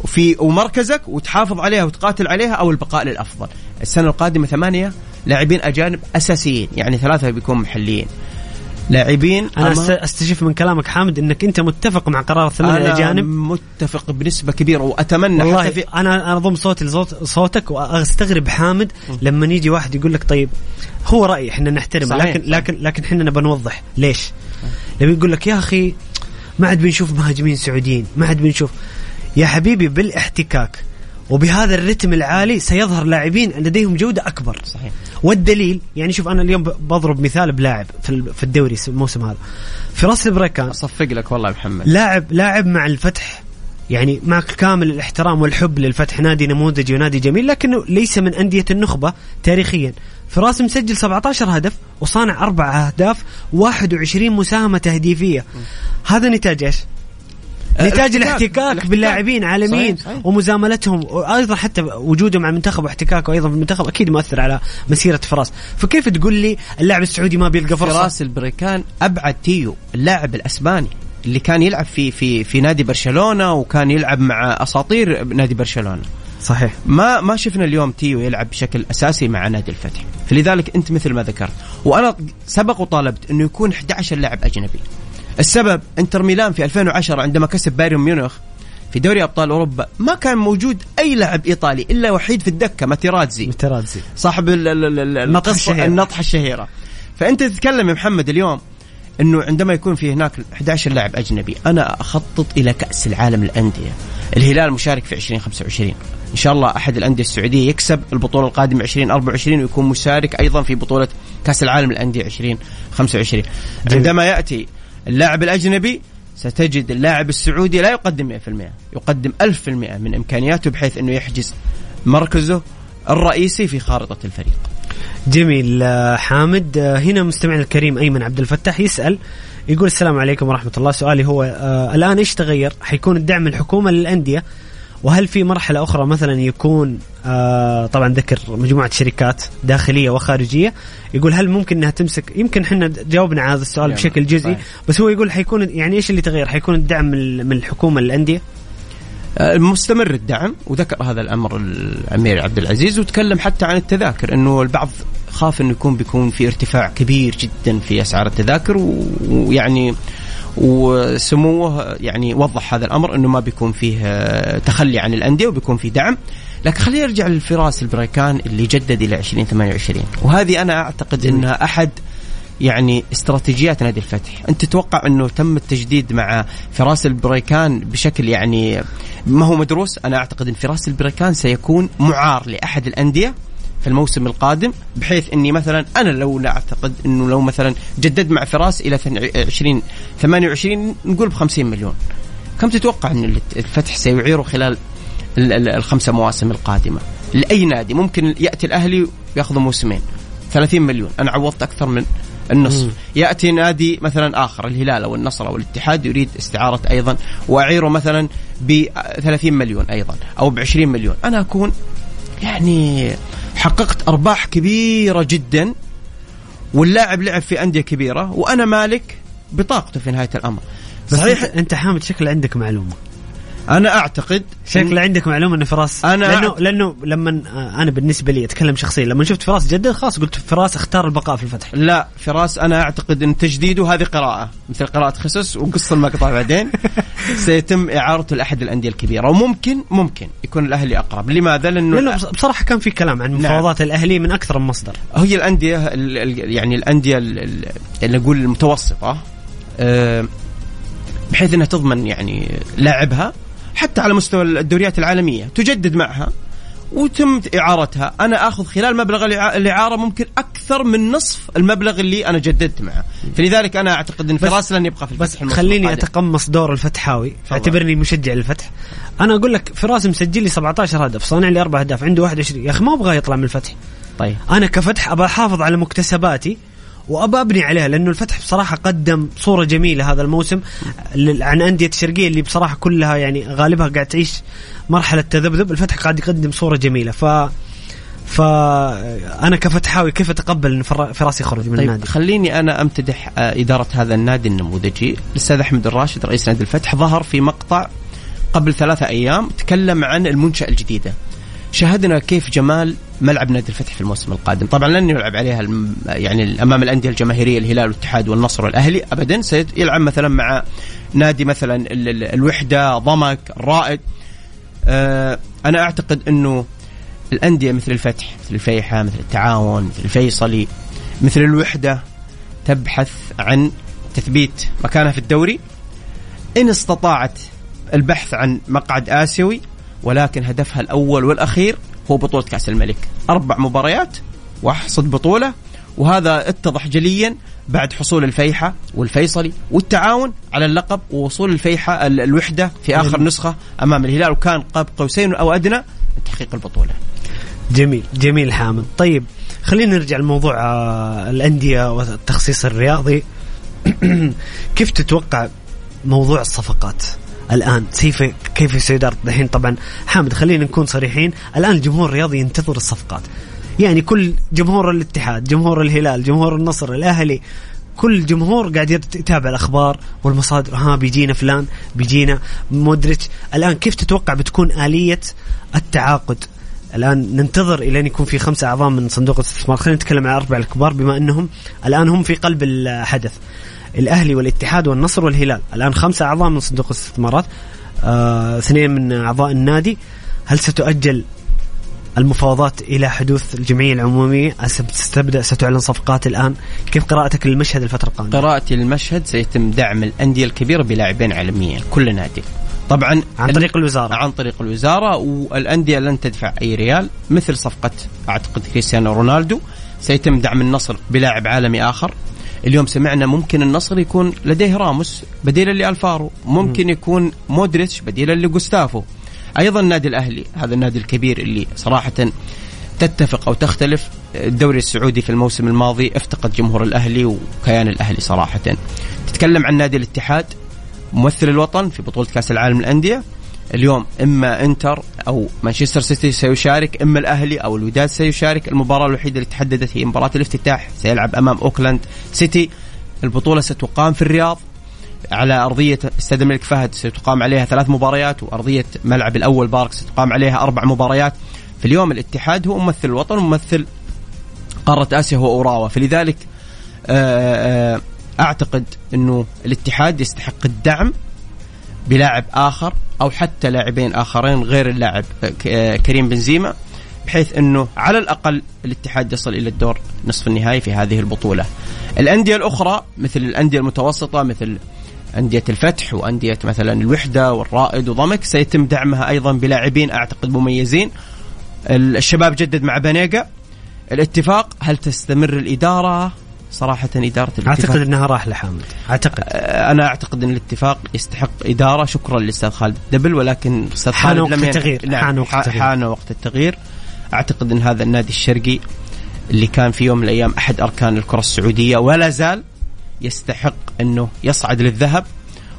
وفي ومركزك وتحافظ عليها وتقاتل عليها أو البقاء للأفضل. السنة القادمة ثمانية لاعبين أجانب أساسيين يعني ثلاثة بيكون محليين. لاعبين أنا أستشف من كلامك حامد إنك أنت متفق مع قرار الثمانيه الاجانب متفق بنسبة كبيرة وأتمنى والله حتى في أنا أنا أضم صوتي لصوت صوتك وأستغرب حامد لما يجي واحد يقول لك طيب هو رأي إحنا نحترمه صحيح، لكن صحيح. لكن لكن إحنا نبى نوضح ليش؟ لما يقول لك يا أخي ما عاد بنشوف مهاجمين سعوديين ما عاد بنشوف يا حبيبي بالإحتكاك وبهذا الرتم العالي سيظهر لاعبين لديهم جودة أكبر. صحيح. والدليل يعني شوف أنا اليوم بضرب مثال بلاعب في ال- في الدوري الموسم هذا. فراس البريكان أصفق لك والله يا محمد. لاعب لاعب مع الفتح يعني مع كامل الاحترام والحب للفتح نادي نموذجي ونادي جميل لكنه ليس من أندية النخبة تاريخيا. فراس مسجل 17 هدف وصانع أربع أهداف 21 مساهمة تهديفية. هذا نتاج إيش؟ نتاج الاحتكاك. باللاعبين عالميين. ومزاملتهم وأيضا حتى وجوده مع المنتخب واحتكاكه أيضا في المنتخب أكيد مؤثر على مسيرة فراس. فكيف تقول لي اللاعب السعودي ما بيلقى فرصة؟ فراس البريكان أبعد تيو اللاعب الأسباني اللي كان يلعب في في في نادي برشلونة وكان يلعب مع أساطير نادي برشلونة. صحيح. ما ما شفنا اليوم تيو يلعب بشكل أساسي مع نادي الفتح. فلذلك أنت مثل ما ذكرت. وأنا سبق وطالبت أنه يكون 11 لاعب أجنبي. السبب انتر ميلان في 2010 عندما كسب بايرن ميونخ في دوري أبطال أوروبا ما كان موجود أي لاعب إيطالي إلا وحيد في الدكة ماتيرازي. ماتيرازي صاحب ال- ال- ال- ال- النطحة القصة- الشهيرة. النطحه الشهيرة. فأنت تتكلم يا محمد اليوم إنه عندما يكون في هناك 11 لاعب أجنبي أنا أخطط إلى كأس العالم للأندية. الهلال مشارك في 2025 إن شاء الله أحد الأندية السعودية يكسب البطولة القادمة 2024 ويكون مشارك أيضا في بطولة كأس العالم للأندية 2025 عندما يأتي اللاعب الأجنبي ستجد اللاعب السعودي لا يقدم 100% يقدم 1000% من إمكانياته بحيث أنه يحجز مركزه الرئيسي في خارطة الفريق. جميل. آه، حامد آه، هنا مستمعنا الكريم أيمن عبد الفتاح يسأل يقول السلام عليكم ورحمة الله. سؤالي هو آه الآن إيش تغير؟ حيكون الدعم الحكومة للأندية وهل في مرحلة أخرى مثلا يكون آه طبعا ذكر مجموعة شركات داخلية وخارجية يقول هل ممكن إنها تمسك يمكن إحنا جاوبنا على هذا السؤال بشكل جزئي. بس هو يقول حيكون يعني إيش اللي تغير؟ حيكون الدعم من الحكومة للأندية؟ آه، مستمر الدعم وذكر هذا الأمر الأمير عبد العزيز وتكلم حتى عن التذاكر إنه البعض خاف إنه يكون بيكون في ارتفاع كبير جدا في أسعار التذاكر ويعني وسموه يعني وضح هذا الأمر إنه ما بيكون فيه آه، تخلي عن الأندية وبيكون في دعم. لكن خلينا نرجع للفراس البريكان اللي جدد إلى 2028 وهذه أنا أعتقد إنها أحد يعني استراتيجيات نادي الفتح. أنت تتوقع إنه تم التجديد مع فراس البريكان بشكل يعني ما هو مدروس؟ أنا أعتقد إن فراس البريكان سيكون معار لأحد الأندية. في الموسم القادم بحيث إني مثلا أنا لو لا أعتقد إنه لو مثلا جدد مع فراس إلى 20 28 نقول ب 50 مليون. كم تتوقع إن الفتح سيعيره خلال ال- ال- الخمسة مواسم القادمة؟ لأي نادي؟ ممكن يأتي الأهلي وياخذ موسمين. 30 مليون. أنا عوضت أكثر من النصف. يأتي نادي مثلا آخر الهلال أو النصر أو الاتحاد يريد استعارة أيضا وأعيره مثلا ب 30 مليون أيضا أو ب 20 مليون. أنا أكون يعني حققت أرباح كبيرة جدا واللاعب لعب في أندية كبيرة وأنا مالك بطاقته في نهاية الأمر. صحيح انت, أنت حامد شكل عندك معلومة. أنا أعتقد شكل عندك معلومة إن فراس أنا لأنه أعت- لأنه لما أنا بالنسبة لي أتكلم شخصيا لما شفت فراس جدد خلاص قلت فراس اختار البقاء في الفتح. لا فراس أنا أعتقد إن تجديده هذه قراءة مثل قراءة خصص وقص المقطع بعدين. سيتم اعارته لأحد الأندية الكبيرة وممكن ممكن يكون الأهلي أقرب. لماذا؟ لأنه لأنه بص- بصراحة كان في كلام عن مفاوضات الأهلي من أكثر من مصدر. هي الأندية ال- ال- يعني الأندية ال- ال- اللي نقول المتوسطة آه، بحيث إنها تضمن يعني لاعبها. حتى على مستوى الدوريات العالمية تجدد معها وتم إعارتها. أنا آخذ خلال مبلغ الإعارة ممكن أكثر من نصف المبلغ اللي أنا جددت معه. فلذلك أنا أعتقد إن فراس لن يبقى في الفتح بس خليني. أتقمص دور الفتحاوي أعتبرني مشجع للفتح. أنا أقول لك فراس مسجل لي 17 هدف صانع لي أربع أهداف عنده 21 يا أخي ما أبغى يطلع من الفتح. طيب. أنا كفتح ابى أحافظ على مكتسباتي وأبى أبني عليها لأنه الفتح بصراحة قدم صورة جميلة هذا الموسم عن أندية الشرقية اللي بصراحة كلها يعني غالبها قاعد تعيش مرحلة تذبذب. الفتح قاعد يقدم صورة جميلة. ف فانا كفتحاوي كيف أتقبل إن فر- فراس يخرج من طيب النادي؟ خليني أنا أمتدح آه، إدارة هذا النادي النموذجي. الأستاذ أحمد الراشد رئيس نادي الفتح ظهر في مقطع قبل ثلاثة أيام تكلم عن المنشأة الجديدة. شاهدنا كيف جمال ملعب نادي الفتح في الموسم القادم. طبعا لن يلعب عليها. يعني أمام الأندية الجماهيرية الهلال والاتحاد والنصر والأهلي. ابدا سيلعب مثلا مع نادي مثلا ال... ال... الوحدة ضمك الرائد آه أنا أعتقد إنه الأندية مثل الفتح مثل الفيحة مثل التعاون مثل الفيصلي مثل الوحدة تبحث عن تثبيت مكانها في الدوري. إن استطاعت البحث عن مقعد آسيوي ولكن هدفها الأول والأخير هو بطولة كأس الملك. أربع مباريات واحصد بطولة وهذا اتضح جليا بعد حصول الفيحة والفيصلي والتعاون على اللقب ووصول الفيحة الوحدة في آخر نسخة أمام الهلال. وكان قاب قوسين أو أدنى من تحقيق البطولة. جميل جميل حامد. طيب خلينا نرجع لموضوع آه، الأندية والتخصيص الرياضي. كيف تتوقع موضوع الصفقات؟ الآن كيف كيف سيدار الحين طبعا حامد خلينا نكون صريحين. الآن الجمهور الرياضي ينتظر الصفقات. يعني كل جمهور الاتحاد جمهور الهلال جمهور النصر الأهلي كل جمهور قاعد يتابع الأخبار والمصادر. ها بيجينا فلان بيجينا مودريتش. الآن كيف تتوقع بتكون آلية التعاقد؟ الآن ننتظر إلى أن يكون في خمسة أعضاء من صندوق الاستثمار. خلينا نتكلم عن الاربعه الكبار بما انهم الآن هم في قلب الحدث. الأهلي والاتحاد والنصر والهلال. الآن خمسة أعضاء من صندوق الاستثمارات آه، اثنين من أعضاء النادي. هل ستؤجل المفاوضات إلى حدوث الجمعية العمومية؟ ستبدا ستعلن صفقات الآن. كيف قراءتك للمشهد الفترة القادمة؟ قراءتي للمشهد سيتم دعم الأندية الكبيرة بلاعبين عالميين كل نادي. طبعا عن طريق الوزارة. عن طريق الوزارة والأندية لن تدفع أي ريال مثل صفقة أعتقد كريستيانو رونالدو. سيتم دعم النصر بلاعب عالمي آخر اليوم سمعنا ممكن النصر يكون لديه راموس بديلا لألفارو ممكن يكون مودريتش بديلا لجوستافو. أيضا النادي الأهلي هذا النادي الكبير اللي صراحة تتفق أو تختلف. الدوري السعودي في الموسم الماضي افتقد جمهور الأهلي وكيان الأهلي صراحة. تتكلم عن نادي الاتحاد ممثل الوطن في بطولة كأس العالم للأندية. اليوم إما إنتر أو مانشستر سيتي سيشارك إما الأهلي أو الوداد سيشارك. المباراة الوحيدة اللي تحددت هي مباراة الافتتاح سيلعب أمام أوكلاند سيتي. البطولة ستقام في الرياض على أرضية استاد الملك فهد ستقام عليها ثلاث مباريات وأرضية ملعب الأول بارك ستقام عليها أربع مباريات. في اليوم الاتحاد هو ممثل الوطن وممثل قارة آسيا هو أوراوا. فلذلك آه، آه، أعتقد إنه الاتحاد يستحق الدعم بلاعب آخر أو حتى لاعبين آخرين غير اللاعب آه، كريم بنزيما بحيث إنه على الأقل الاتحاد يصل إلى الدور نصف النهائي في هذه البطولة. الأندية الأخرى مثل الأندية المتوسطة مثل أندية الفتح وأندية مثلا الوحدة والرائد وضمك سيتم دعمها أيضا بلاعبين أعتقد مميزين. الشباب جدد مع بنيقة الاتفاق هل تستمر الإدارة؟ صراحة إدارة الاتفاق. أعتقد أنها راح لحامد. أعتقد. آه، أنا أعتقد أن الاتفاق يستحق إدارة. شكرا للأستاذ خالد دبل ولكن أستاذ خالد وقت لم التغيير. نعم حان وقت التغيير. حان وقت التغيير. أعتقد أن هذا النادي الشرقي اللي كان في يوم من الأيام أحد أركان الكرة السعودية ولا زال يستحق إنه يصعد للذهب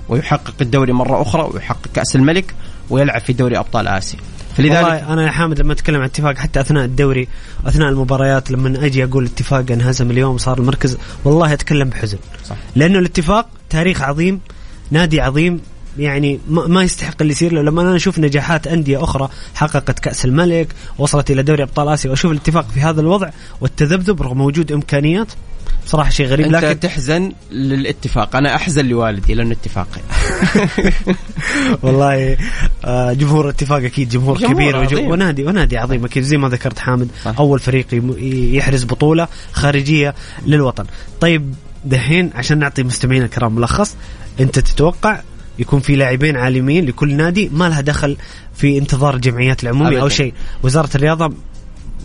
ويحقق الدوري مرة أخرى ويحقق كأس الملك ويلعب في دوري أبطال آسيا. فلذلك والله أنا يا حامد لما أتكلم عن اتفاق حتى أثناء الدوري واثناء المباريات لما أجي أقول اتفاق انهزم اليوم صار المركز والله أتكلم بحزن صح. لأنه الاتفاق تاريخ عظيم نادي عظيم يعني ما يستحق اللي يصير له. لما أنا أشوف نجاحات أندية أخرى حققت كأس الملك وصلت إلى دوري أبطال آسيا وأشوف الاتفاق في هذا الوضع والتذبذب رغم وجود إمكانيات صراحة شيء غريب. أنت لكن تحزن للاتفاق. أنا أحزن لوالدي لأنه اتفاق والله آه، جمهور الاتفاق أكيد جمهور, جمهور كبير. عظيم. ونادي ونادي عظيم أكيد زي ما ذكرت حامد. صح. أول فريق يحرز بطولة خارجية للوطن. طيب دحين عشان نعطي مستمعينا الكرام ملخص أنت تتوقع يكون في لاعبين عالميين لكل نادي ما لها دخل في انتظار الجمعيات العموميه أو شيء. وزارة الرياضة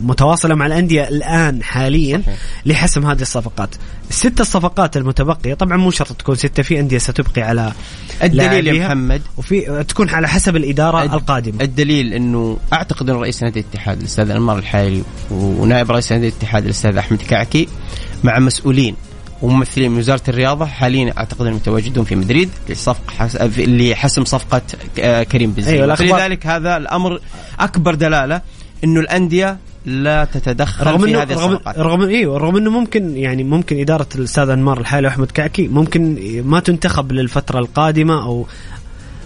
متواصلة مع الأندية الآن حاليا صحيح. لحسم هذه الصفقات. الست الصفقات المتبقية طبعا مو شرط تكون ستة في أندية ستبقي على الدليل يا محمد. وفي تكون على حسب الإدارة الد... القادمة. الدليل إنه أعتقد إن رئيس نادي الاتحاد الأستاذ انمار الحايلي ونائب رئيس نادي الاتحاد الأستاذ أحمد كعكي مع مسؤولين. وممثلين من وزارة الرياضة حاليا أعتقد أنهم متواجدون في مدريد لصفقه لحسم صفقة آه، كريم بنزيما. أيوة فلذلك هذا الأمر أكبر دلالة إنه الأندية لا تتدخل رغم في هذه رغم الصفقات. رغم إيوه رغم إنه ممكن يعني ممكن إدارة الأستاذ أنمار الحالي وأحمد كعكي ممكن ما تنتخب للفترة القادمة أو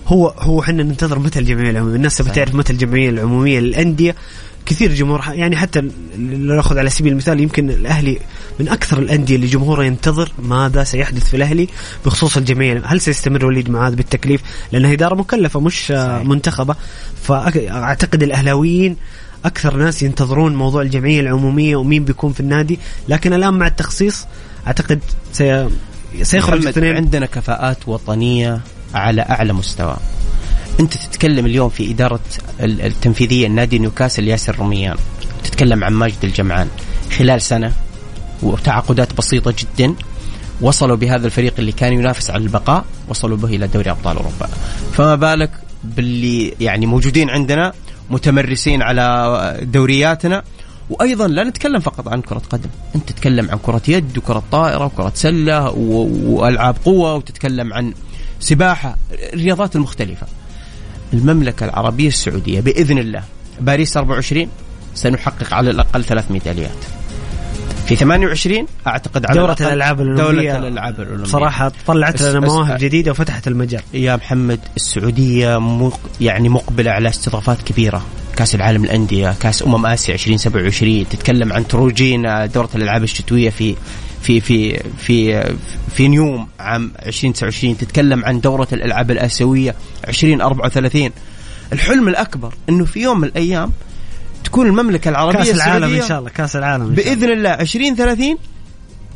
هو هو إحنا ننتظر متى الجمعية العمومية الناس تبي تعرف متى الجمعية العمومية للانديه كثير جمهور يعني حتى لو ناخذ على سبيل المثال يمكن الأهلي من أكثر الأندية اللي جمهورها ينتظر ماذا سيحدث في الأهلي بخصوص الجمعيه هل سيستمر وليد معاذ بالتكليف؟ لأنها إدارة مكلفة مش صحيح. منتخبة. فأعتقد الأهلاويين أكثر ناس ينتظرون موضوع الجمعية العمومية ومين بيكون في النادي. لكن الآن مع التخصيص أعتقد سي سيخرج الاثنين عندنا كفاءات وطنية على أعلى مستوى. انت تتكلم اليوم في إدارة التنفيذية النادي نيوكاسل ياسر رميان تتكلم عن ماجد الجمعان. خلال سنة وتعاقدات بسيطة جدا وصلوا بهذا الفريق اللي كان ينافس على البقاء وصلوا به إلى دوري أبطال أوروبا. فما بالك باللي يعني موجودين عندنا متمرسين على دورياتنا وأيضا لا نتكلم فقط عن كرة قدم. أنت تتكلم عن كرة يد وكرة طائرة وكرة سلة وألعاب قوة وتتكلم عن سباحة الرياضات المختلفه المملكة العربية السعودية بإذن الله. باريس 24 سنحقق على الأقل ثلاث ميداليات في 28 أعتقد على دورة الألعاب الأولمبية دورة الألعاب الأولمبية. صراحة طلعت لنا مواهب جديدة وفتحت المجال. يا محمد السعودية مق يعني مقبلة على استضافات كبيرة. كأس العالم الانديه كأس أمم آسيا 2027 تتكلم عن تروجين دورة الألعاب الشتوية في في في في في نيوم عام 2029 تتكلم عن دورة الألعاب الآسيوية 2034 الحلم الأكبر إنه في يوم من الأيام تكون المملكة العربية كأس العالم إن شاء الله كأس العالم إن شاء الله. بإذن الله 2030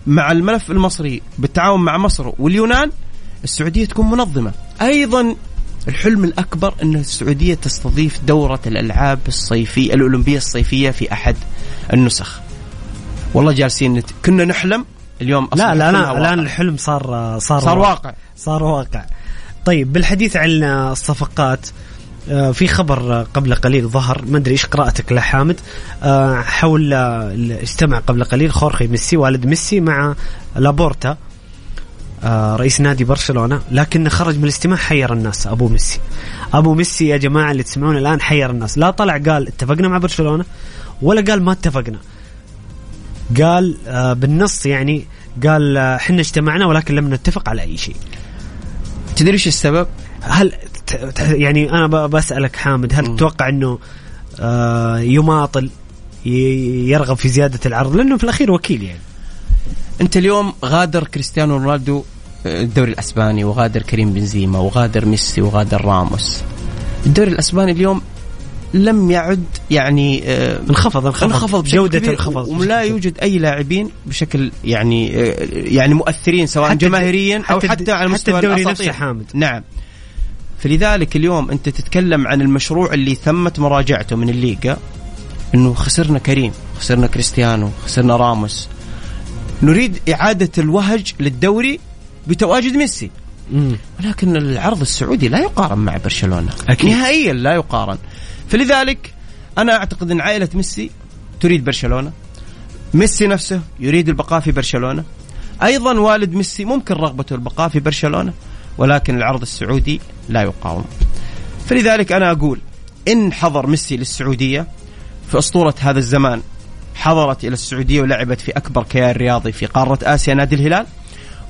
مع الملف المصري بالتعاون مع مصر واليونان السعودية تكون منظمة. أيضا الحلم الأكبر إن السعودية تستضيف دورة الألعاب الصيفيه الأولمبية الصيفية في أحد النسخ. والله جالسين كنا نحلم اليوم لا لا لا الآن الحلم صار صار صار واقع. صار واقع. طيب بالحديث عن الصفقات آه، في خبر قبل قليل ظهر. ما أدري إيش قراءتك لحامد آه، حول اجتمع قبل قليل خورخي ميسي والد ميسي مع لابورتا آه، رئيس نادي برشلونة. لكن خرج من الاجتماع حير الناس أبو ميسي. أبو ميسي يا جماعة اللي تسمعون الآن حير الناس. لا طلع قال اتفقنا مع برشلونة ولا قال ما اتفقنا. قال بالنص يعني قال إحنا اجتمعنا ولكن لم نتفق على أي شيء. تدري إيش السبب؟ هل يعني أنا بسألك حامد هل تتوقع إنه آه، يماطل يرغب في زيادة العرض؟ لأنه في الأخير وكيل يعني. أنت اليوم غادر كريستيانو رونالدو آه، الدوري الأسباني وغادر كريم بنزيما وغادر ميسي وغادر راموس. الدوري الأسباني اليوم لم يعد يعني آه، انخفض انخفض, انخفض جودة انخفض ولا يوجد أي لاعبين بشكل يعني يعني مؤثرين سواء جماهيريا أو حتى على مستوى الدوري نفسه حامد. نعم. فلذلك اليوم أنت تتكلم عن المشروع اللي تمت مراجعته من الليغا إنه خسرنا كريم خسرنا كريستيانو خسرنا راموس. نريد إعادة الوهج للدوري بتواجد ميسي. ولكن العرض السعودي لا يقارن مع برشلونة. أكيد. نهائيا لا يقارن. فلذلك أنا أعتقد إن عائلة ميسي تريد برشلونة. ميسي نفسه يريد البقاء في برشلونة. أيضا والد ميسي ممكن رغبته البقاء في برشلونة ولكن العرض السعودي لا يقاوم. فلذلك أنا أقول إن حضر ميسي للسعودية في أسطورة هذا الزمان حضرت إلى السعودية ولعبت في أكبر كيان رياضي في قارة آسيا نادي الهلال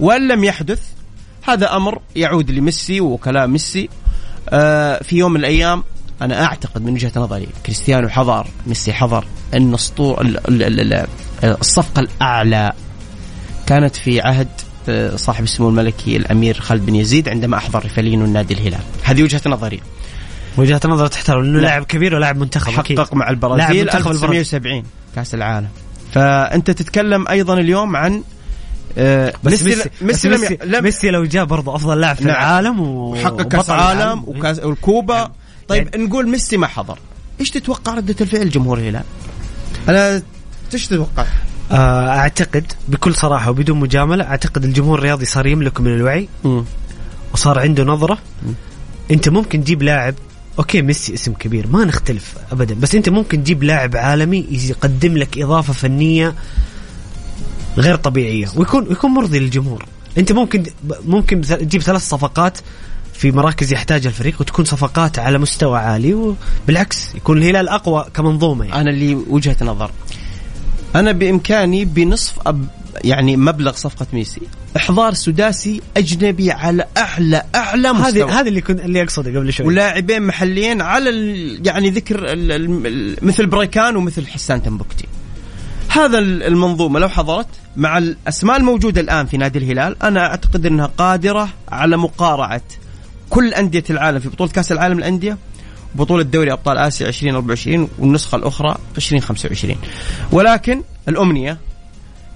وإن لم يحدث هذا أمر يعود لميسي ووكلاء ميسي آه في يوم من الأيام أنا أعتقد من وجهة نظري كريستيانو حضر ميسي حضر أن الصفقة الأعلى كانت في عهد صاحب السمو الملكي الأمير خالد بن يزيد عندما أحضر ريفالينو النادي الهلال هذه وجهة نظري وجهة نظر تحترم لأنه لاعب كبير ولاعب منتخب حقق. مع البرازيل 1970 كأس العالم فأنت تتكلم أيضا اليوم عن آه بس ميسي ميسي, ميسي, ميسي لو جاء برضه أفضل لاعب في نعم. العالم وحقق كأس عالم وكاس والكوبا نعم. طيب يعني نقول ميسي ما حضر إيش تتوقع ردة الفعل جمهور الهلال؟ أنا إيش تتوقع؟ آه، أعتقد بكل صراحة وبدون مجاملة أعتقد الجمهور الرياضي صار يملك من الوعي م. وصار عنده نظرة م. أنت ممكن تجيب لاعب أوكي ميسي اسم كبير ما نختلف ابدا بس أنت ممكن تجيب لاعب عالمي يقدم لك إضافة فنية غير طبيعية ويكون يكون مرضي للجمهور أنت ممكن ممكن تجيب ثلاث صفقات في مراكز يحتاجها الفريق وتكون صفقات على مستوى عالي وبالعكس يكون الهلال أقوى كمنظومة يعني. أنا اللي وجهة نظر. أنا بإمكاني بنصف أب يعني مبلغ صفقة ميسي. إحضار سداسي أجنبي على اعلى أعلى مستوى. هذه هذه اللي كنت اللي أقصده قبل شوي. ولاعبين محليين على ال يعني ذكر ال ال مثل بريكان ومثل حسان تنبكتي. هذا ال- المنظومة. لو حضرت مع الأسماء الموجودة الآن في نادي الهلال أنا أعتقد إنها قادرة على مقارعة كل أندية العالم في بطولة كأس العالم للأندية بطولة دوري أبطال آسيا 2024 والنسخة الأخرى 2025 ولكن الأمنية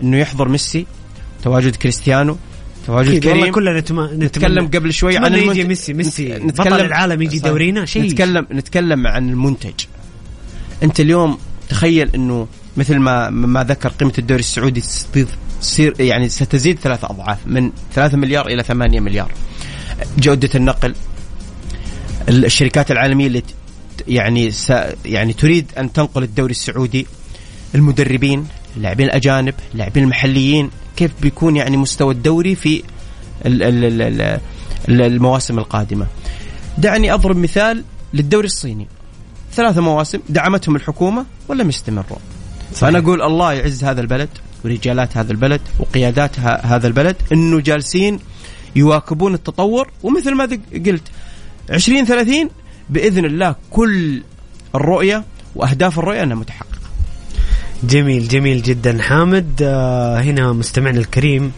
أنه يحضر ميسي تواجد كريستيانو تواجد كريم. كلنا نتم... نتكلم قبل شوي عن عن يجي المنتج ميسي ميسي. نت- بطل العالم يجي. دورينا شيء. نتكلم نتكلم عن المنتج. أنت اليوم تخيل إنه مثل ما ما ذكر قيمة الدوري السعودي تصير تصير يعني ستزيد ثلاث أضعاف من 3 مليار إلى 8 مليار. جودة النقل. الشركات العالمية اللي يعني س يعني تريد أن تنقل الدوري السعودي. المدربين اللاعبين الأجانب اللاعبين المحليين. كيف بيكون يعني مستوى الدوري في ال- ال- ال- ال- ال- المواسم القادمة؟ دعني أضرب مثال للدوري الصيني. ثلاثة مواسم دعمتهم الحكومة ولم يستمروا فأنا أقول الله يعز هذا البلد ورجالات هذا البلد وقيادات هذا البلد أنه جالسين يواكبون التطور ومثل ما قلت 2030 بإذن الله كل الرؤية وأهداف الرؤية أنها متحققة. جميل جميل جدا. حامد آه هنا مستمعنا الكريم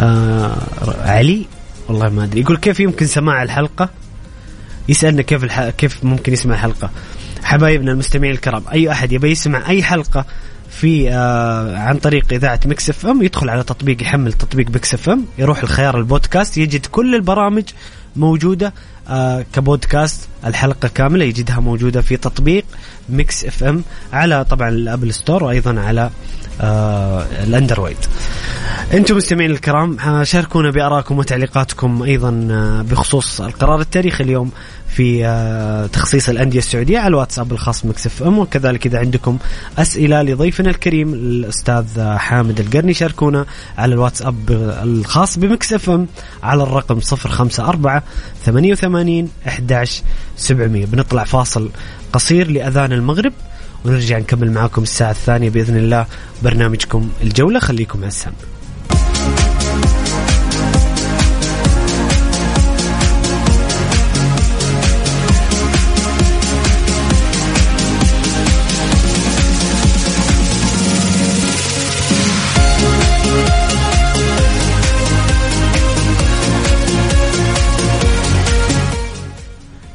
آه علي والله ما أدري يقول كيف يمكن سماع الحلقة؟ يسألنا كيف الح... كيف ممكن يسمع الحلقة. حبايبنا المستمعين الكرام أي أحد يبي يسمع أي حلقة في آه عن طريق إذاعة Mix FM يدخل على تطبيق يحمل تطبيق Mix FM يروح الخيار البودكاست يجد كل البرامج موجودة آه كبودكاست الحلقة كاملة يجدها موجودة في تطبيق Mix FM على طبعا ال Apple Store وأيضا على آه الأندرويد. أنتم مستمعين الكرام آه، شاركونا بارائكم وتعليقاتكم أيضا آه، بخصوص القرار التاريخي اليوم. في آه، تخصيص الأندية السعودية على الواتساب الخاص Mix FM. وكذلك إذا عندكم أسئلة لضيفنا الكريم الأستاذ آه، حامد القرني شاركونا على الواتساب الخاص ب Mix FM على الرقم 054 88 11 700 بنطلع فاصل قصير لأذان المغرب ونرجع نكمل معاكم الساعة الثانية بإذن الله. برنامجكم الجولة خليكم على السمع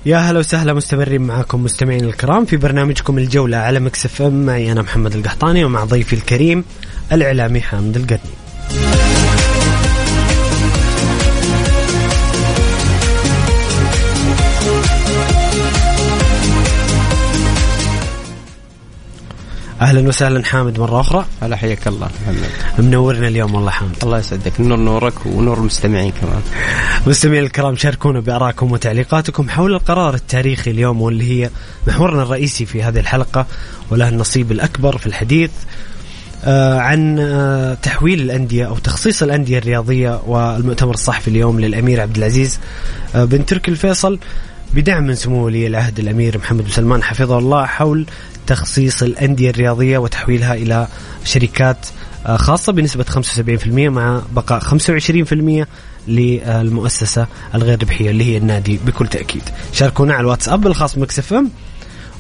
يا هلا وسهلا مستمرين معاكم مستمعين الكرام في برنامجكم الجولة على Mix FM. معي أنا محمد القحطاني ومع ضيفي الكريم الإعلامي حامد القرني أهلا وسهلا حامد مرة أخرى. هلا حياك الله. محمد منورنا اليوم والله حامد. الله يسعدك. نور نورك ونور المستمعين كمان. مستمعين الكرام شاركونا بآرائكم وتعليقاتكم حول القرار التاريخي اليوم واللي هي محورنا الرئيسي في هذه الحلقة وله النصيب الأكبر في الحديث آه، عن آه، تحويل الأندية أو تخصيص الأندية الرياضية والمؤتمر الصحفي اليوم للأمير عبد العزيز آه، بن تركي الفيصل بدعم من سمو ولي العهد الأمير محمد بن سلمان حفظه الله حول تخصيص الأندية الرياضية وتحويلها إلى شركات آه، خاصة بنسبة 75% مع بقاء 25% للمؤسسة الغير ربحية اللي هي النادي بكل تأكيد. شاركونا على الواتساب الخاص مكس إف إم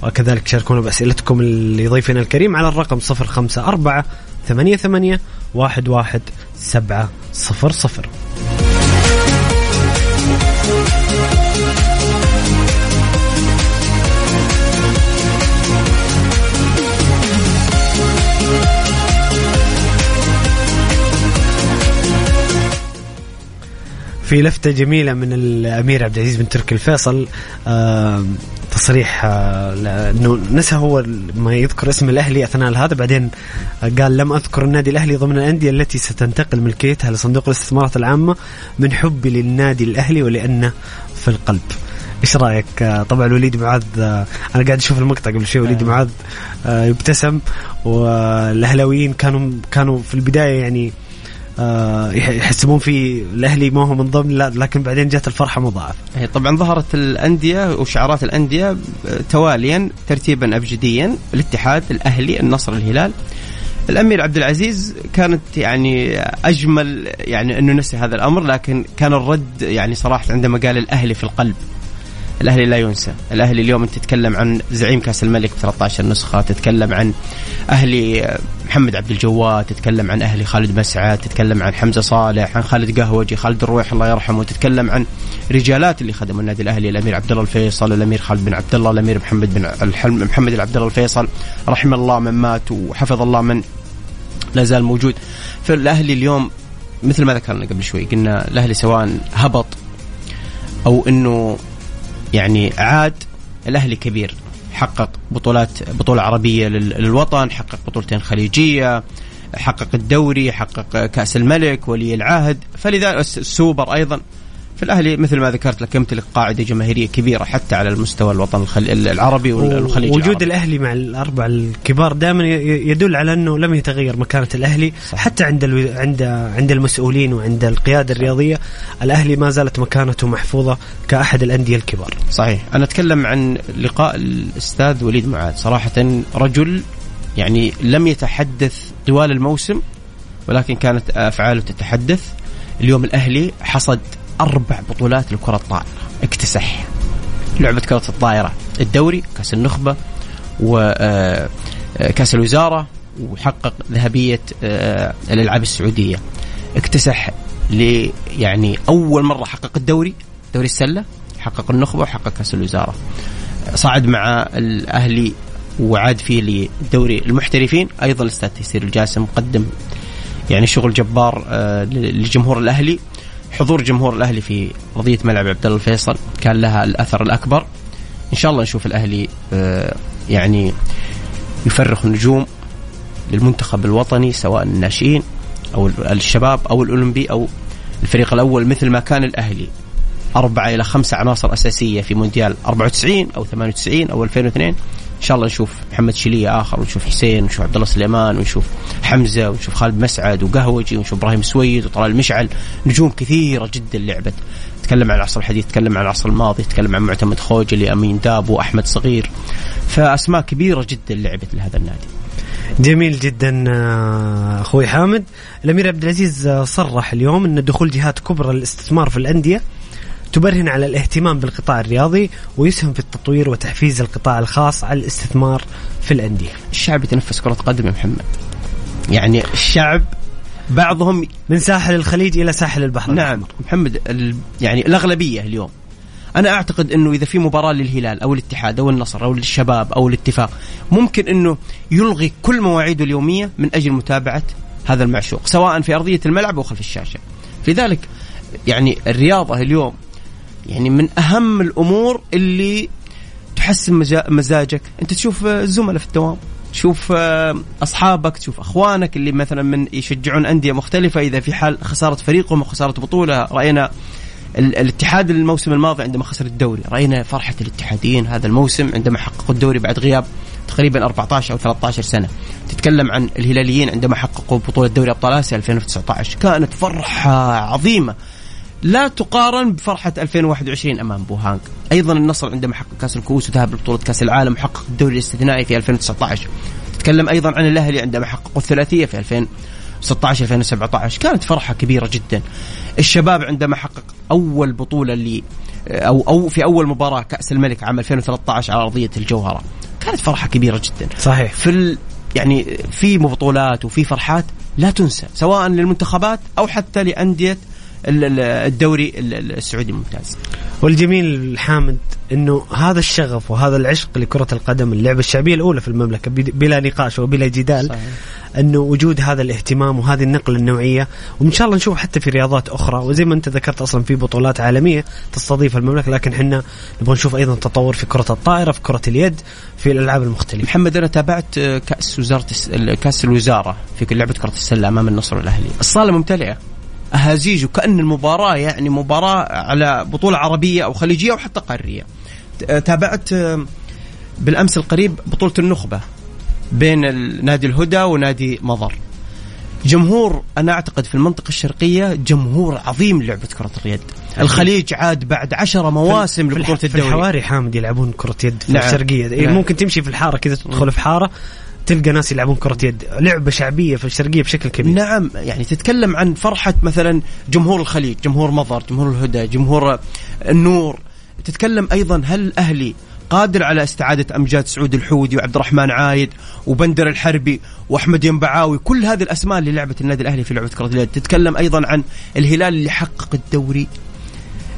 وكذلك شاركونا بأسئلتكم لضيفنا الكريم على الرقم 054 88 11 في لفتة جميلة من الأمير عبد العزيز بن تركي الفيصل آه تصريح آه إنه نسى هو ما يذكر اسم الأهلي أثناء هذا بعدين قال لم أذكر النادي الأهلي ضمن الأندية التي ستنتقل ملكيتها لصندوق الاستثمارات العامة من حبي للنادي الأهلي ولأنه في القلب. إيش رأيك؟ آه، طبعا وليد معاذ أنا قاعد أشوف المقطع قبل شوي وليد معاذ يبتسم والأهلاويين كانوا كانوا في البداية يعني يحسبون في الأهلي ما هو من ضمن لا لكن بعدين جت الفرحة مضاعفة. هي طبعا ظهرت الأندية وشعارات الأندية تواليا ترتيبا ابجديا الاتحاد الأهلي النصر الهلال. الأمير عبد العزيز كانت يعني أجمل يعني إنه نسي هذا الأمر لكن كان الرد يعني صراحة عندما قال الأهلي في القلب. الأهلي لا ينسى. الأهلي اليوم أنت تتكلم عن زعيم كأس الملك 13 نسخة تتكلم عن أهلي محمد عبد الجواد تتكلم عن أهلي خالد مسعد تتكلم عن حمزة صالح عن خالد قهوجي خالد الرويح الله يرحمه تتكلم عن رجالات اللي خدموا النادي الأهلي الأمير عبد الله الفيصل الأمير خالد بن عبد الله الأمير محمد بن محمد عبد الله الفيصل رحم الله من مات وحفظ الله من لا زال موجود. فالاهلي اليوم مثل ما ذكرنا قبل شوي قلنا الأهلي سواء هبط أو إنه يعني عاد الأهلي كبير. حقق بطولات بطولة عربية لل- للوطن حقق بطولتين خليجية حقق الدوري حقق كأس الملك ولي العهد. فلذلك الس- السوبر أيضا فالاهلي مثل ما ذكرت لك يمتلك قاعدة جماهيرية كبيرة حتى على المستوى الوطن الخل... العربي والخليجي وجود العربي. الأهلي مع الأربع الكبار دائما يدل على أنه لم يتغير مكانة الأهلي صح. حتى عند ألو... عند عند المسؤولين وعند القيادة الرياضية. الأهلي ما زالت مكانته محفوظة كأحد الأندية الكبار. صحيح. أنا أتكلم عن لقاء الأستاذ وليد معاذ. صراحة رجل يعني لم يتحدث طوال الموسم ولكن كانت أفعاله تتحدث. اليوم الأهلي حصد أربع بطولات لكرة الطائره اكتسح. لعبة كرة الطائرة. الدوري كأس النخبة وكاس الوزارة وحقق ذهبية آه، الألعاب السعودية. اكتسح ل يعني أول مرة حقق الدوري دوري السلة. حقق النخبة وحقق كأس الوزارة. صعد مع الأهلي وعاد فيه لدوري المحترفين. أيضا الأستاذ تيسير الجاسم قدم يعني شغل جبار آه، لجمهور الأهلي. حضور جمهور الأهلي في ارضيه ملعب عبد الله الفيصل كان لها الأثر الأكبر. إن شاء الله نشوف الأهلي آه، يعني يفرخ نجوم للمنتخب الوطني سواء الناشئين أو الشباب أو الأولمبي أو الفريق الأول مثل ما كان الأهلي. أربعة إلى خمسة عناصر أساسية في مونديال 94 أو 98 أو 2002 إن شاء الله نشوف محمد شلية آخر ونشوف حسين ونشوف عبد الله سليمان ونشوف حمزة ونشوف خالد مسعد وقهوجي ونشوف إبراهيم سويد وطلال المشعل نجوم كثيرة جدا لعبت. تكلم عن العصر الحديث تكلم عن العصر الماضي تكلم عن معتمد خوجلي أمين داب وأحمد صغير. فأسماء كبيرة جدا لعبت لهذا النادي. جميل جدا آه، أخوي حامد. الأمير عبد العزيز آه، صرح اليوم إن دخول جهات كبرى للاستثمار في الأندية. تبرهن على الاهتمام بالقطاع الرياضي ويسهم في التطوير وتحفيز القطاع الخاص على الاستثمار في الأندية. الشعب يتنفس كرة قدم يا محمد. يعني الشعب بعضهم من ساحل الخليج إلى ساحل البحر نعم. محمد ال- يعني الأغلبية اليوم. أنا أعتقد إنه إذا في مباراة للهلال أو الاتحاد أو النصر أو للشباب أو الاتفاق ممكن إنه يلغي كل مواعيده اليومية من أجل متابعة هذا المعشوق سواء في أرضية الملعب أو خلف الشاشة. لذلك يعني الرياضة اليوم يعني من أهم الأمور اللي تحسن مزاجك. أنت تشوف آه، الزملاء في الدوام تشوف آه، أصحابك تشوف أخوانك اللي مثلا من يشجعون أندية مختلفة إذا في حال خسارة فريقهم وخساره بطولة. رأينا ال- الاتحاد الموسم الماضي عندما خسر الدوري. رأينا فرحة الاتحاديين هذا الموسم عندما حققوا الدوري بعد غياب تقريبا 14 أو 13 سنة. تتكلم عن الهلاليين عندما حققوا بطولة دوري أبطال آسيا 2019 كانت فرحة عظيمة. لا تقارن بفرحة 2021 أمام بوهانغ أيضا النصر عندما حقق كأس الكؤوس وذهب لبطولة كأس العالم وحقق الدوري الاستثنائي في 2019 تتكلم أيضا عن الأهلي عندما حققوا الثلاثية في 2016 2017 كانت فرحة كبيرة جدا. الشباب عندما حقق أول بطولة اللي أو أو في أول مباراة كأس الملك عام 2013 على أرضية الجوهرة. كانت فرحة كبيرة جدا. صحيح. في ال... يعني في بطولات وفي فرحات لا تنسى سواء للمنتخبات أو حتى ال- الدوري ال- ال- السعودي الممتاز. والجميل الحامد إنه هذا الشغف وهذا العشق لكرة القدم اللعبة الشعبية الأولى في المملكة بلا نقاش وبلا جدال صحيح. انه وجود هذا الاهتمام وهذه النقله النوعية وإن شاء الله نشوف حتى في رياضات أخرى وزي ما أنت ذكرت أصلا في بطولات عالمية تستضيف المملكة لكن إحنا نبغى نشوف أيضا تطور في كرة الطائرة في كرة اليد في الألعاب المختلفة محمد أنا تابعت آه، كأس وزارة الس- ال- كأس الوزارة في لعبة كرة السلة أمام النصر والاهلي، الصالة ممتلئة. أهازيج وكأن المباراة يعني مباراة على بطولة عربية أو خليجية أو حتى قارية. تابعت آه، بالأمس القريب بطولة النخبة بين نادي الهدى ونادي مضر. جمهور أنا أعتقد في المنطقة الشرقية جمهور عظيم لعبة كرة اليد الخليج عاد بعد عشرة مواسم في. لبطولة في الدوري الحواري حامد يلعبون كرة يد في نعم. الشرقية إيه نعم. ممكن تمشي في الحارة كذا تدخل في حارة تلقى ناس يلعبون كرة يد. لعبة شعبية في الشرقية بشكل كبير. نعم يعني تتكلم عن فرحة مثلا جمهور الخليج جمهور مضر جمهور الهدى جمهور النور. تتكلم أيضا هل الأهلي قادر على استعادة أمجاد سعود الحودي وعبد الرحمن عايد وبندر الحربي وأحمد ينبعاوي؟ كل هذه الأسماء اللي لعبت النادي الأهلي في لعبة كرة اليد. تتكلم أيضا عن الهلال اللي حقق الدوري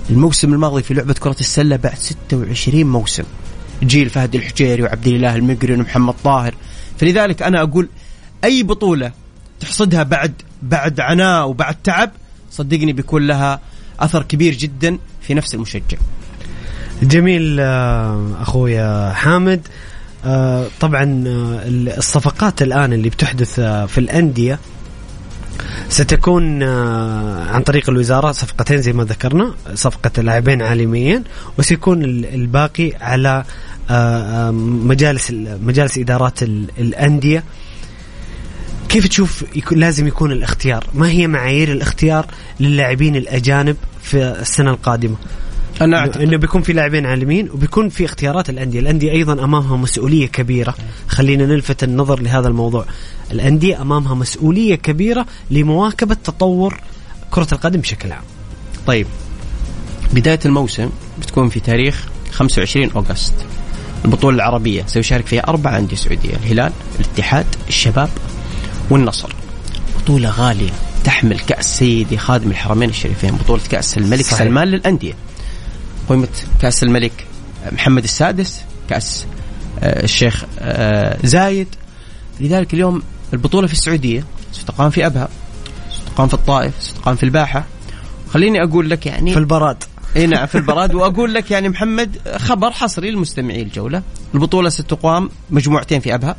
الموسم الماضي في لعبة كرة السلة بعد 26 موسم. جيل فهد الحجيري وعبد الله المقرن ومحمد طاهر. فلذلك أنا أقول أي بطولة تحصدها بعد بعد عناء وبعد تعب صدقني بيكون لها أثر كبير جدا في نفس المشجع. جميل آه، أخويا حامد. آه، طبعا آه، الصفقات الآن اللي بتحدث في الأندية ستكون عن طريق الوزارة صفقتين زي ما ذكرنا صفقة لاعبين عالميين وسيكون ال- الباقي على مجالس ال- مجالس إدارات ال- الأندية. كيف تشوف لازم يكون الاختيار؟ ما هي معايير الاختيار للاعبين الأجانب في السنة القادمة؟ أنا انه أعتقد إنه بيكون في لاعبين عالمين وبيكون في اختيارات الأندية، الأندية أيضا أمامها مسؤولية كبيرة، خلينا نلفت النظر لهذا الموضوع. الأندية أمامها مسؤولية كبيرة لمواكبة تطور كرة القدم بشكل عام. طيب. بداية الموسم بتكون في تاريخ 25 أغسطس. البطولة العربية سيشارك فيها أربع أندية سعودية الهلال الاتحاد الشباب والنصر بطولة غالية تحمل كأس سيدي خادم الحرمين الشريفين بطولة كأس الملك صحيح. صحيح. سلمان للأندية قيمة كأس الملك محمد السادس كأس آه، الشيخ آه، زايد لذلك اليوم البطولة في السعودية ستقام في أبها ستقام في الطائف ستقام في الباحة خليني أقول لك يعني في البراد إي نعم في البراد. وأقول لك يعني محمد خبر حصري لمستمعي الجولة. البطولة ستقام مجموعتين في أبها.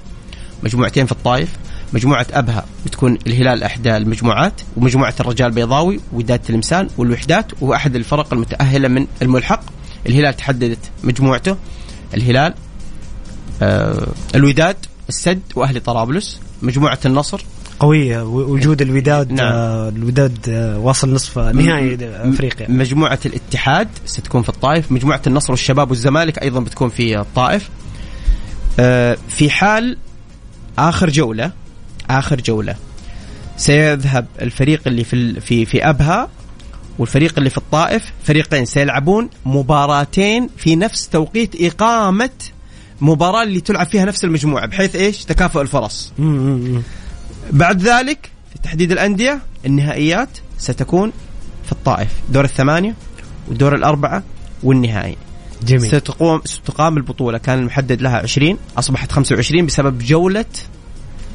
مجموعتين في الطائف. مجموعة أبها بتكون الهلال إحدى المجموعات ومجموعة الرجال البيضاوي وداد تلمسان والوحدات وأحد الفرق المتأهلة من الملحق. الهلال تحددت مجموعته. الهلال آه الوداد السد وأهلي طرابلس. مجموعة النصر قوية و- وجود الوداد نعم. آه الوداد آه واصل نصف نهائي افريقيا مجموعة الاتحاد ستكون في الطائف مجموعة النصر والشباب والزمالك أيضا بتكون في الطائف آه، في حال آخر جولة آخر جولة سيذهب الفريق اللي في في في أبها والفريق اللي في الطائف فريقين سيلعبون مباراتين في نفس توقيت إقامة مباراة اللي تلعب فيها نفس المجموعة بحيث إيش تكافؤ الفرص. بعد ذلك في تحديد الأندية النهائيات ستكون في الطائف. دور الثمانية والدور الأربعة والنهائي. جميل. ستقوم ستقام البطولة. كان المحدد لها 20 أصبحت 25 بسبب جولة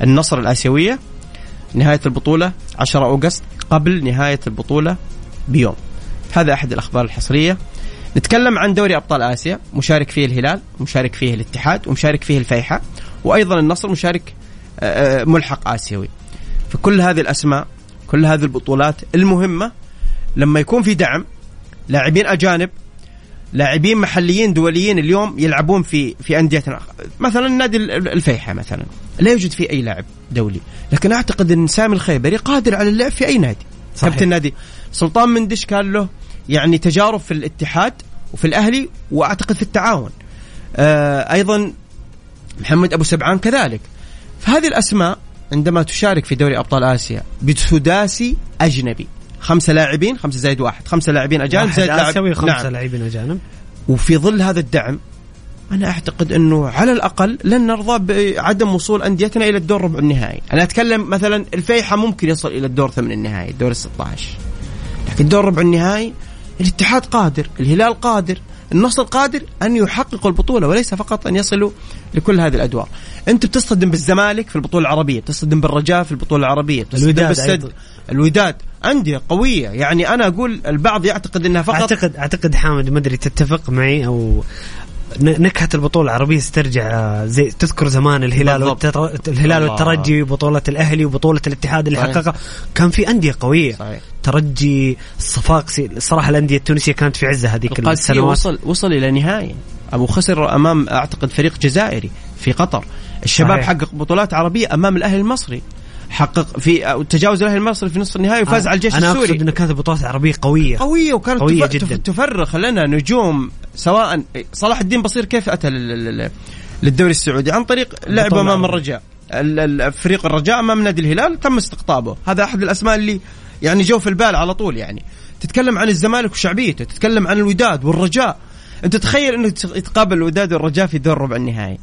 النصر الآسيوية. نهاية البطولة 10 أوغست قبل نهاية البطولة بيوم. هذا أحد الأخبار الحصرية. نتكلم عن دوري أبطال آسيا. مشارك فيه الهلال مشارك فيه الاتحاد ومشارك فيه الفيحة وأيضا النصر مشارك ملحق آسيوي. فكل هذه الأسماء كل هذه البطولات المهمة لما يكون في دعم لاعبين أجانب لاعبين محليين دوليين اليوم يلعبون في في انديتنا مثلا نادي ال- الفيحة مثلا. لا يوجد فيه أي لاعب دولي. لكن أعتقد إن سامي الخيبري قادر على اللعب في أي نادي. صحيح. كابتن النادي سلطان مندش كان له يعني تجارب في الاتحاد وفي الأهلي وأعتقد في التعاون. آه أيضا محمد أبو سبعان كذلك. فهذه الأسماء عندما تشارك في دوري أبطال آسيا بسداسي أجنبي. خمسة لاعبين خمسة زائد واحد. خمسة لاعبين أجانب زائد لاعب. خمسة نعم. لاعبين أجانب. وفي ظل هذا الدعم أنا أعتقد أنه على الأقل لن نرضى بعدم وصول أنديتنا إلى الدور ربع النهائي، أنا أتكلم مثلا الفيحة ممكن يصل إلى الدور ثمن النهائي، الدور ال 16 لكن الدور ربع النهائي الاتحاد قادر، الهلال قادر، النصر قادر أن يحققوا البطولة وليس فقط أن يصلوا لكل هذه الأدوار. أنت بتصطدم بالزمالك في البطولة العربية، بتصطدم بالرجاء في البطولة العربية، بتصطدم الوداد بالسد أيضاً. الوداد أندية قوية، يعني أنا أقول البعض يعتقد إنها فقط اعتقد أعتقد حامد ما ادري تتفق معي أو ن- نكهة البطولة العربية سترجع آه، زي تذكر زمان الهلال. والتر... الهلال الله. والترجي وبطولة الأهلي وبطولة الاتحاد اللي. حققها كان في أندية قوية صحيح. ترجي الصفاقسي الصراحه الأندية التونسية كانت في عزها هذيك السنوات وصل وصل إلى نهائي أبو خسر أمام أعتقد فريق جزائري في قطر الشباب صحيح. حقق بطولات عربية أمام الأهلي المصري حقق في تجاوز الأهلي المصري في نصف النهائي وفاز على الجيش أنا السوري. اقصد انها كانت بطولات عربية قوية. قوية وكانت قوية تف... جداً. تف... تفرخ لنا نجوم سواء صلاح الدين بصير كيف أتى لل- لل- للدوري السعودي؟ عن طريق لعبه أمام. الرجاء. ال- ال- فريق الرجاء أمام نادي الهلال تم استقطابه. هذا أحد الأسماء اللي يعني جو في البال على طول يعني. تتكلم عن الزمالك وشعبيته تتكلم عن الوداد والرجاء. أنت تخيل إنه يتقابل الوداد والرجاء في دور ربع النهائي.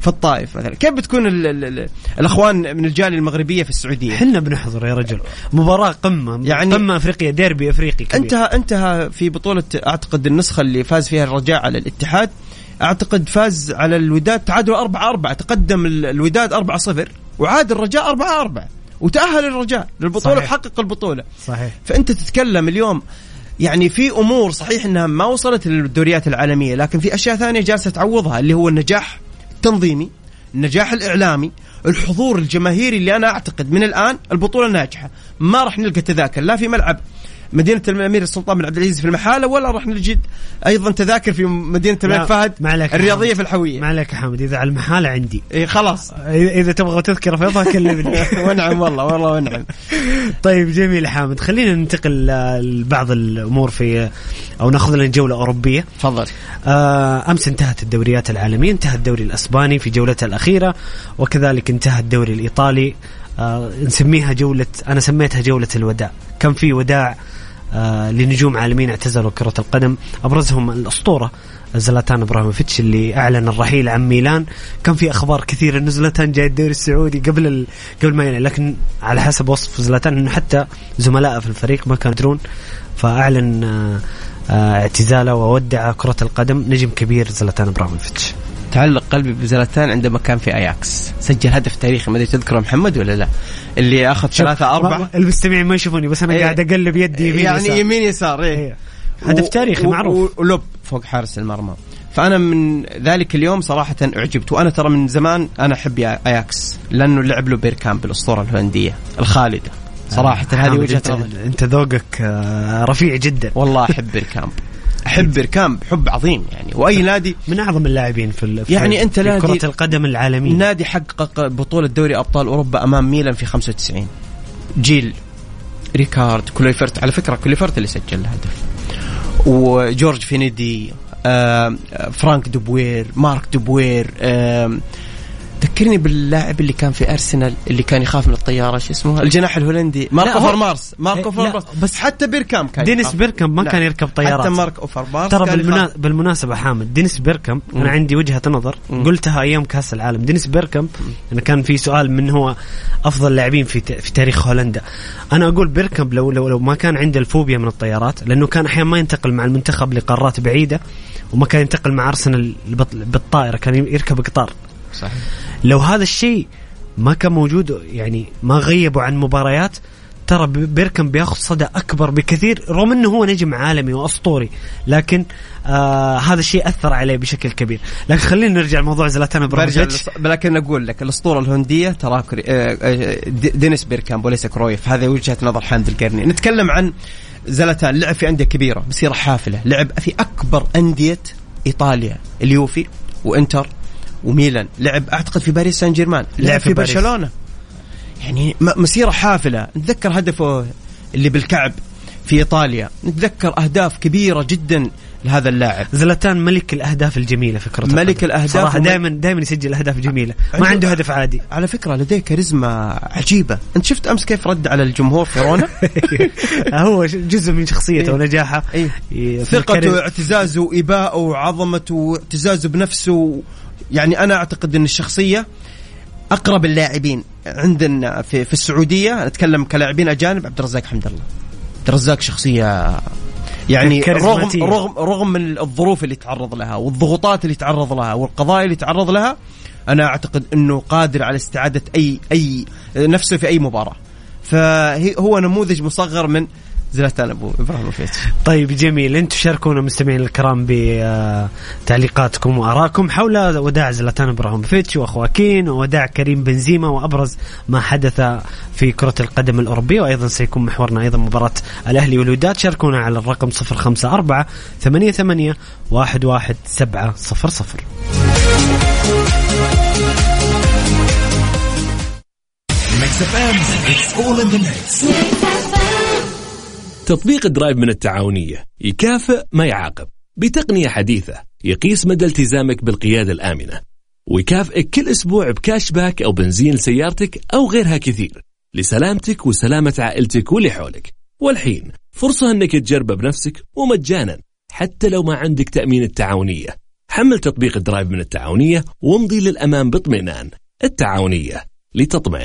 في الطائف مثلا. كيف بتكون ال ال ال الأخوان من الجالية المغربية في السعودية؟ إحنا بنحضر يا رجل. مباراة قمة. يعني- قمة افريقيا ديربي أفريقي كبير. انتهى انتهى في بطولة أعتقد النسخة اللي فاز فيها الرجاء على الاتحاد. أعتقد فاز على الوداد تعادل 4 4 تقدم ال- الوداد 4 0 وعاد الرجاء 4 4 وتأهل الرجاء للبطولة صحيح. وحقق البطولة. صحيح. فأنت تتكلم اليوم يعني في أمور صحيح إنها ما وصلت للدوريات العالمية لكن في أشياء ثانية جالسة تعوضها اللي هو النجاح التنظيمي النجاح الإعلامي الحضور الجماهيري اللي أنا أعتقد من الآن البطولة ناجحة. ما راح نلقى تذاكر لا في ملعب. مدينة الامير السلطان بن عبد العزيز في المحالة ولا راح نجد أيضا تذاكر في مدينة الملك فهد ما عليك يا الرياضية حامد. في الحوية. ما عليك يا حامد إذا على المحالة عندي. إيه خلاص. اذا إذا تبغى تذكرة فيضها كلمني. ونعم والله والله ونعم. طيب جميل حامد. خلينا ننتقل لبعض الأمور في أو نأخذ لنا جولة أوروبية. تفضل. آه، أمس انتهت الدوريات العالمية انتهى الدوري الأسباني في جولته الأخيرة وكذلك انتهى الدوري الإيطالي. آه، نسميها جوله أنا سميتها جولة الوداع. كان في وداع لنجوم عالميين اعتزلوا كرة القدم. أبرزهم الأسطورة زلاتان إبراهيموفيتش اللي أعلن الرحيل عن ميلان. كان في أخبار كثيرة انه زلاتان جاي الدوري السعودي قبل ال... قبل ما يعلن لكن على حسب وصف زلاتان إنه حتى زملائه في الفريق ما كانوا يدرون. فأعلن آه، آه، اعتزاله وودع كرة القدم نجم كبير زلاتان إبراهيموفيتش. تعلق قلبي بزلاتان عندما كان في اياكس سجل هدف تاريخي ما أدري تذكره محمد ولا لا اللي أخذ ثلاثة أربعة المستمعين ما يشوفوني بس أنا إيه. قاعد أقلب يدي يمين يعني يسار. يمين يسار إيه. إيه. هدف تاريخي و- معروف. و- و lob فوق حارس المرمى فأنا من ذلك اليوم صراحة أعجبت وأنا ترى من زمان أنا أحب يا- اياكس لأنه لعب له بيركامب الأسطورة الهولندية الخالدة صراحة هذه حامد، وجهة انت, نظري أنت ذوقك آه، رفيع جدا والله أحب بيركامب أحب بيركامب حب عظيم يعني. وأي نادي من أعظم اللاعبين في يعني في نادي- كرة القدم العالمية. نادي حقق بطولة دوري أبطال أوروبا أمام ميلان في 95 جيل ريكارد كلويفرت. على فكرة كلويفرت اللي سجل الهدف. وجورج فينيدي آم، فرانك دي بوير مارك دي بوير آم، ذكرني باللاعب اللي كان في أرسنال اللي كان يخاف من الطيارة شو اسمه الجناح الهولندي مارك أوفرمارس مارك أوفرمارس بس حتى بيركامب كان دينيس يخاف. بيركامب ما لا، كان يركب طيارات. حتى مارك أوفرمارس ترى كان بالمنا... يخاف. بالمناسبة حامد دينيس بيركامب مم. أنا عندي وجهة نظر مم. قلتها أيام كأس العالم دينيس بيركامب أنا كان في سؤال من هو أفضل لاعبين في ت... في تاريخ هولندا أنا أقول بيركم لو لو, لو ما كان عنده الفوبيا من الطيارات لأنه كان أحيانا ما ينتقل مع المنتخب لقارات بعيدة وما كان ينتقل مع أرسنال بط- بالطائرة كان يركب قطار صحيح لو هذا الشيء ما كان موجود يعني ما غيبوا عن مباريات ترى بيركم بياخذ صدى أكبر بكثير. رغم إنه هو نجم عالمي وأسطوري لكن آه هذا الشيء أثر عليه بشكل كبير. لكن خلينا نرجع لموضوع زلاتان إبراهيموفيتش. لكن أقول لك الأسطورة الهولنديه ترى آه، آه، دي- دينيس بيركامب وليس كرويف. هذه وجهة نظر حامد القرني. نتكلم عن زلاتان. لعب في أندية كبيرة مسيره حافلة. لعب في أكبر أندية إيطاليا اليوفي وإنتر. وميلان. لعب أعتقد في باريس سان جيرمان لعب, لعب في, في. برشلونة. يعني مسيرة حافلة. نتذكر هدفه اللي بالكعب في إيطاليا. نتذكر أهداف كبيرة جدا لهذا اللاعب. زلاتان ملك الأهداف الجميلة في كرة ملك القدم. الأهداف صراحة ومل- دائما دائما يسجل أهداف جميلة. ما عنده- هدف عادي. على فكرة لديه كاريزما عجيبة. أنت شفت أمس كيف رد على الجمهور في رونا؟ هو جزء من شخصيته إيه. ونجاحه. إيه. ثقته الكاريز- اعتزازه اباءه عظمته واعتزازه بنفسه يعني أنا أعتقد أن الشخصية أقرب اللاعبين عندنا في في السعودية. نتكلم كلاعبين أجانب عبد الرزاق حمد الله. عبد الرزاق شخصية يعني رغم. رغم رغم من الظروف اللي تعرض لها والضغوطات اللي تعرض لها والقضايا اللي تعرض لها أنا أعتقد أنه قادر على استعادة اي اي نفسه في أي مباراة. فهو نموذج مصغر من زلاتان أبو ابراهيموفيتش طيب جميل. أنتم شاركونا مستمعين الكرام بتعليقاتكم وارائكم حول وداع زلاتان ابراهيموفيتش وأخواكين ووداع كريم بنزيما وأبرز ما حدث في كرة القدم الأوروبية. وأيضا سيكون محورنا أيضا مباراة الأهلي والوداد. شاركونا على الرقم 054 88 11700 Mix FM, it's all in the mix. تطبيق درايف من التعاونية. يكافئ ما يعاقب. بتقنية حديثة. يقيس مدى التزامك بالقيادة الآمنة. ويكافئك كل أسبوع ب cashback أو بنزين لسيارتك أو غيرها كثير. لسلامتك وسلامة عائلتك واللي حولك. والحين فرصة أنك تجربه بنفسك ومجانا. حتى لو ما عندك تأمين التعاونية. حمل تطبيق ال Drive من التعاونية وامضي للأمام باطمئنان. التعاونية لتطمئن.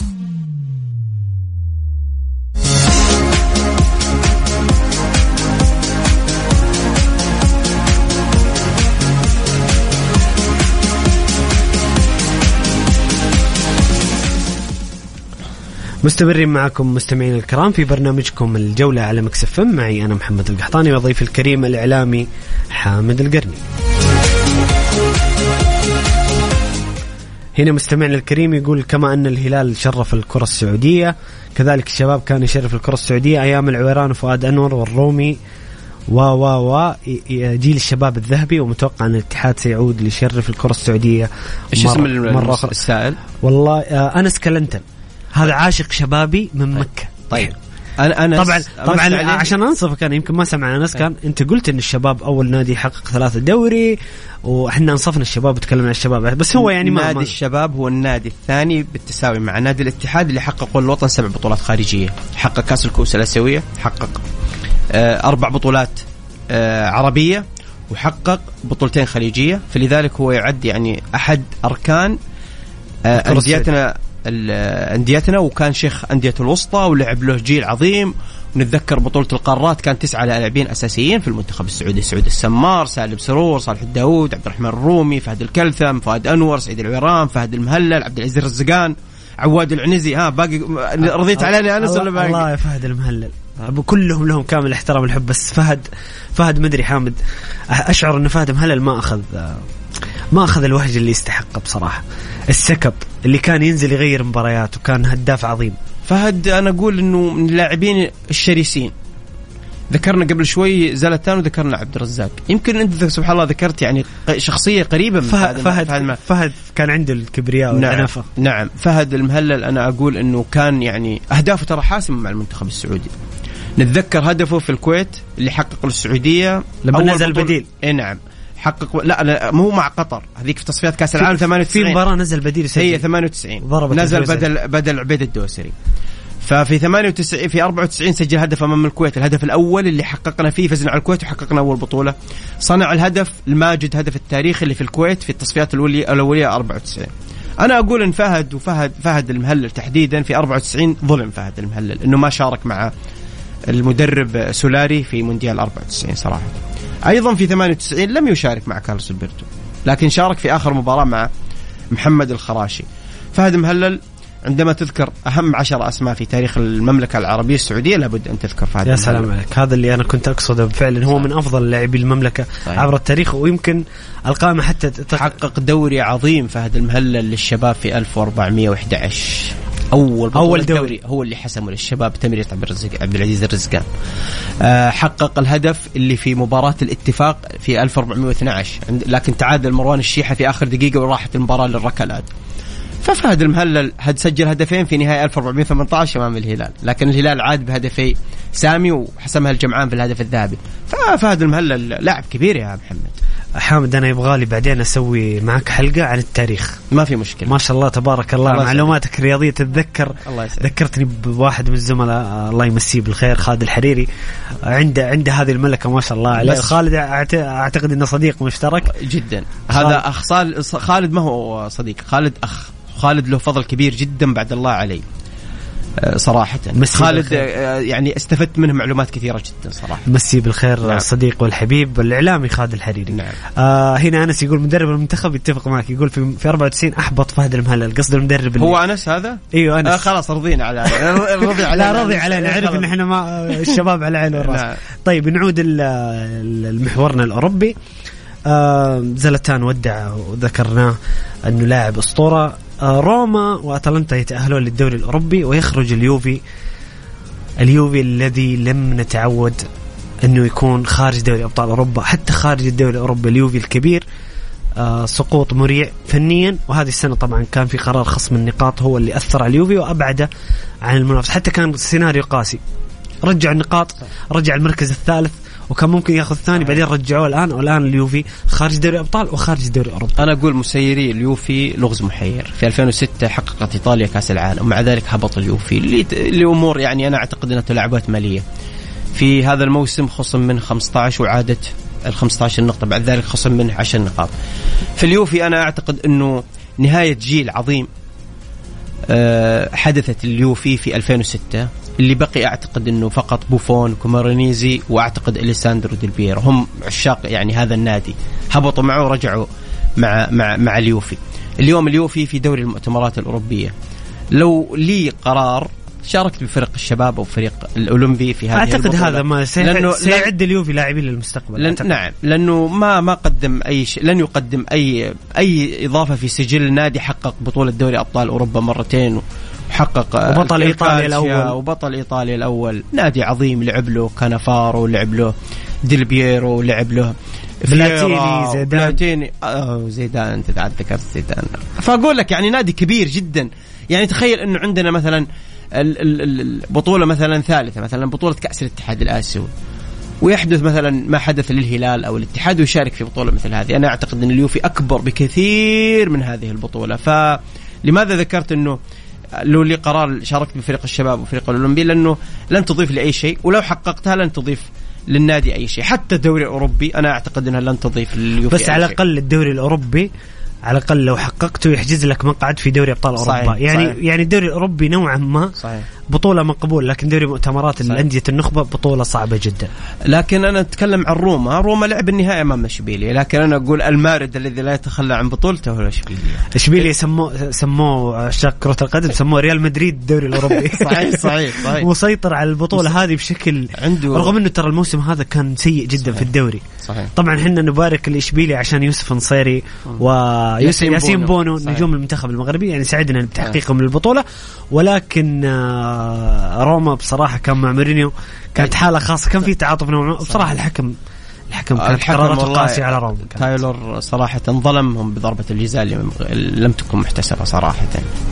مستمرين معكم مستمعين الكرام في برنامجكم الجولة على مكسف معي أنا محمد القحطاني وضيفي الكريم الإعلامي حامد القرني. هنا مستمعنا الكريم يقول كما أن الهلال شرف الكرة السعودية كذلك الشباب كان يشرف الكرة السعودية أيام العويران وفؤاد أنور والرومي و و و جيل الشباب الذهبي ومتوقع أن الاتحاد سيعود ليشرف الكرة السعودية إيش مرة- اسم أخرى. السائل؟ والله آه، أنس كلنتن هذا عاشق شبابي من مكة. طيب. أنا أنا طبعا طبعا عشان أنصفك أنا يمكن ما سمع انس كان أنت قلت إن الشباب أول نادي يحقق ثلاثة دوري وإحنا أنصفنا الشباب وتكلمنا عن الشباب. بس هو يعني ما نادي ما- الشباب هو النادي الثاني بالتساوي مع نادي الاتحاد اللي حققوا الوطن سبع بطولات خارجية، حقق كأس الكؤوس الآسيوية، حقق آه أربع بطولات آه عربية وحقق بطولتين خليجية، فلذلك هو يعد يعني أحد أركان آه أنديتنا انديتنا وكان شيخ أندية الوسطى ولعب له جيل عظيم. ونتذكر بطولة القارات كان تسعة لاعبين أساسيين في المنتخب السعودي. سعود السمار سالم سرور صالح الداود عبد الرحمن الرومي فهد الكلثم فهد أنور سعيد العويران فهد المهلل عبد العزيز الرزقان عواد العنزي. ها باقي رضيت علينا أنس ولا الله, الله باقي يا فهد المهلل. أبو كلهم لهم كامل الاحترام والحب بس فهد فهد مدري حامد. أشعر إن فهد مهلل ما أخذ ما اخذ الوهج اللي يستحقه بصراحة. السكب اللي كان ينزل يغير مباريات وكان هداف عظيم. فهد أنا أقول أنه من اللاعبين الشرسين. ذكرنا قبل شوي زلتان وذكرنا عبد الرزاق. يمكن أنت سبحان الله ذكرت يعني شخصية قريبة من فهد فهد فهد, فهد, فهد كان عنده الكبرياء نعم والعنفة. نعم. فهد المهلل أنا أقول إنه كان يعني أهدافه ترى حاسمة مع المنتخب السعودي. نتذكر هدفه في الكويت اللي حققه للسعوديه لما نزل بديل. اي نعم. حقق لا, لا مو مع قطر. هذيك في تصفيات كأس العالم في 98 مباراة نزل بديل هي يسجل 98 ضربت نزل الدوسري. بدل بدل عبيد الدوسري. ففي 98 في 94 سجل هدف أمام الكويت. الهدف الأول اللي حققنا فيه فزنا على الكويت وحققنا أول بطولة. صنع الهدف الماجد هدف التاريخي اللي في الكويت في التصفيات الأولية, الاوليه 94 أنا أقول إن فهد وفهد فهد المهلل تحديدا في 94 ظلم فهد المهلل إنه ما شارك مع المدرب سولاري في مونديال 94 صراحة. أيضا في 98 لم يشارك مع كارلوس ألبرتو لكن شارك في آخر مباراة مع محمد الخراشي فهد مهلل عندما تذكر أهم عشر أسماء في تاريخ المملكة العربية السعودية لابد أن تذكر فهد يا مهلل. سلام عليك هذا اللي أنا كنت أقصده فعلا هو من أفضل لاعبي المملكة صحيح. عبر التاريخ ويمكن القائمه حتى تق- حقق دوري عظيم فهد المهلل للشباب في 1411 أول بطولة أول دوري. هو اللي حسمه للشباب تمرير عبد الرزق عبد العزيز الرزقان. آه حقق الهدف اللي في مباراة الاتفاق في 1412 عند- لكن تعادل مروان الشيحة في آخر دقيقة وراحت المباراة للركلات. ففهد المهلل هد سجل هدفين في نهاية 1418 أمام الهلال. لكن الهلال عاد بهدفي سامي وحسمها الجمعان في الهدف الذهبي. ففهد المهلل لاعب كبير يا محمد. حامد أنا يبغالي بعدين أسوي معك حلقة عن التاريخ. ما في مشكلة. ما شاء الله تبارك الله, الله معلوماتك الرياضية تتذكر. الله. ذكرتني بواحد من الزملاء الله يمسيه بالخير خالد الحريري. عنده عنده هذه الملكة ما شاء الله عليه. بس- خالد أعتقد إنه صديق مشترك. جدا. خالد. هذا اخ خالد ما هو صديق خالد أخ. خالد له فضل كبير جدا بعد الله علي آه، صراحة. مسي خالد بالخير. آه، يعني استفدت منه معلومات كثيرة جدا صراحة. مسيه بالخير نعم. الصديق والحبيب الإعلامي خالد الحريري. نعم. آه هنا أنس يقول مدرب المنتخب يتفق معك. يقول في في 94 أحبط فهد المهلل. قصد المدرب اللي هو أنس هذا؟ إيوه أنس. آه خلاص رضينا على رضي علينا. لا رضي علينا. عرف إن إحنا ما الشباب على العين والراس نعم. طيب نعود لمحورنا الأوروبي. آه زلتان ودع وذكرناه أنه لاعب أسطورة. آه روما وأتلانتا يتأهلون للدوري الأوروبي ويخرج اليوفي. اليوفي الذي لم نتعود أنه يكون خارج دوري أبطال أوروبا حتى خارج الدوري الأوروبي اليوفي الكبير آه سقوط مريع فنيا. وهذه السنة طبعا كان في قرار خصم النقاط هو اللي أثر على اليوفي وأبعده عن المنافسه حتى كان سيناريو قاسي. رجع النقاط رجع المركز الثالث. وكان ممكن ياخذ الثاني بعدين رجعوه الآن والآن اليوفي خارج دوري ابطال وخارج دوري أوروبا. أنا أقول مسيري اليوفي لغز محير. في 2006 حققت إيطاليا كأس العالم ومع ذلك هبط اليوفي. لامور يعني أنا أعتقد إنها تلاعبات مالية. في هذا الموسم خصم من 15 وعادت ال 15 نقطه بعد ذلك خصم منه 10 نقاط. في اليوفي أنا أعتقد إنه نهاية جيل عظيم. حدثت اليوفي في 2006 اللي بقي أعتقد إنه فقط بوفون كامورانيزي وأعتقد أليساندرو ديل هم عشاق يعني هذا النادي. هبطوا معه ورجعوا مع مع مع اليوفي اليوم اليوفي في دوري المؤتمرات الأوروبية. لو لي قرار شاركت بفرق الشباب أو فريق الأولمبي في هذه أعتقد البطولة. هذا ما لأنه سيعد اليوفي لاعبين للمستقبل لن. نعم لأنه ما ما قدم أي شيء لن يقدم اي أي إضافة في سجل نادي حقق بطولة دوري أبطال أوروبا مرتين وحقق آه، وبطل إيطاليا الكالتشيو الأول. وبطل إيطاليا الأول نادي عظيم لعب له كانافارو لعب له ديل بييرو لعب له بلاتيني، زيدان. بلاتيني آه زيدان انت ذكرت زيدان فأقول لك يعني نادي كبير جدا يعني تخيل إنه عندنا مثلا البطوله مثلا ثالثة مثلا بطولة كأس الاتحاد الآسيوي. ويحدث مثلا ما حدث للهلال أو الاتحاد ويشارك في بطولة مثل هذه، أنا أعتقد أن اليوفي أكبر بكثير من هذه البطولة، فلماذا ذكرت أنه لو لي قرار شاركت بفريق الشباب وفريق الأولمبي؟ لأنه لن تضيف لي اي شيء ولو حققتها لن تضيف للنادي أي شيء، حتى الدوري الأوروبي أنا أعتقد أنها لن تضيف لليوفي بس على. الأقل الدوري الأوروبي على الأقل لو حققته يحجز لك مقعد في دوري أبطال صحيح، اوروبا يعني صحيح. يعني الدوري الاوروبي نوعا ما صحيح بطولة مقبول لكن دوري مؤتمرات الأندية النخبة بطولة صعبة جدا. لكن أنا أتكلم عن روما، روما لعب النهائي أمام اشبيليا، لكن أنا أقول المارد الذي لا يتخلى عن بطولته هو اشبيليا. اشبيليا سموه سموه عشاق كرة القدم سموه ريال مدريد الدوري الأوروبي. صحيح صحيح صحيح. مسيطر على البطولة هذه بشكل عنده رغم إنه ترى الموسم هذا كان سيء جدا صحيح. في الدوري. صحيح. طبعا إحنا نبارك لاشبيليا عشان يوسف نصيري وياسين ياسين بونو. بونو. نجوم المنتخب المغربي يعني سعدنا بتحقيقهم للبطولة. ولكن آه، روما بصراحة كان مع مورينيو كانت حالة خاصة. كان في تعاطف نوعا بصراحة الحكم الحكم كانت الحكم قراراته قاسيه على روما. تايلور صراحة ظلمهم بضربة الجزاء اللي لم تكن محتسبة صراحة.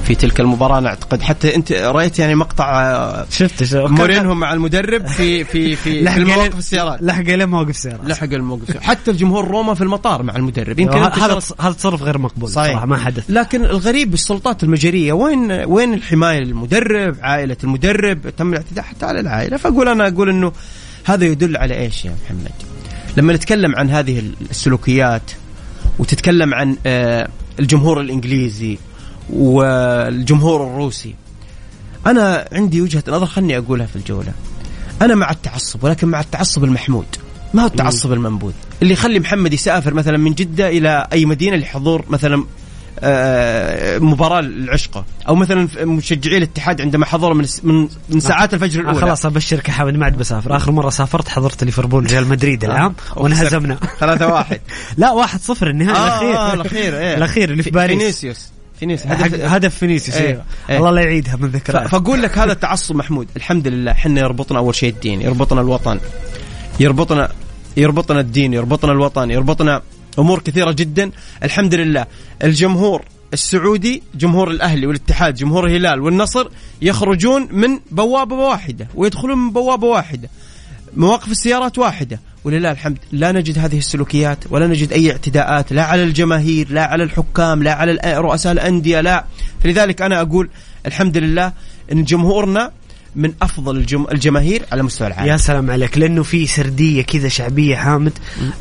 في تلك المباراة أنا أعتقد حتى أنت رأيت يعني مقطع آه، شفت شفت مورينهو مع المدرب في في في, في المواقف السيارات. لحق الين مواقف سياره لحق الموقف حتى الجمهور روما في المطار مع المدرب. يمكن هذا هذا تصرف غير مقبول صحيح. صراحة ما حدث. لكن الغريب بالسلطات المجرية وين وين الحماية للمدرب عائلة المدرب؟ تم الاعتداء حتى على العائلة. فأقول أنا أقول إنه هذا يدل على إيش يا محمد؟ لما نتكلم عن هذه السلوكيات وتتكلم عن آه، الجمهور الإنجليزي والجمهور الروسي أنا عندي وجهة نظر خلني أقولها في الجولة. أنا مع التعصب ولكن مع التعصب المحمود ما هو التعصب المنبوذ. اللي يخلي محمد يسافر مثلا من جدة إلى أي مدينة لحضور مثلا مباراة العشقة. أو مثلا مشجعي الاتحاد عندما حضروا من من, من ساعات الفجر آه الأولى. خلاص ابشرك يا حامد ما عاد بسافر. آخر مرة سافرت حضرت ليفربول ريال مدريد العام وانهزمنا. 3 1 لا واحد صفر النهائي الأخير. آه الأخير إيه. الأخير اللي في باريس. فينيسيوس. فينيسيوس هدف هدف فينيسيوس. أيوه. إيه. الله لا يعيدها من ذكريات فأقول لك هذا التعصب محمود. الحمد لله إحنا يربطنا أول شيء الدين يربطنا الوطن يربطنا يربطنا الدين يربطنا الوطن يربطنا أمور كثيرة جدا. الحمد لله. الجمهور السعودي جمهور الأهلي والاتحاد جمهور الهلال والنصر يخرجون من بوابة واحدة ويدخلون من بوابة واحدة. مواقف السيارات واحدة. ولله الحمد. لا نجد هذه السلوكيات ولا نجد أي اعتداءات لا على الجماهير لا على الحكام لا على رؤساء الأندية لا. فلذلك أنا أقول الحمد لله إن جمهورنا من أفضل الجم... الجماهير على مستوى العالم. يا سلام عليك. لأنه في سردية كذا شعبية حامد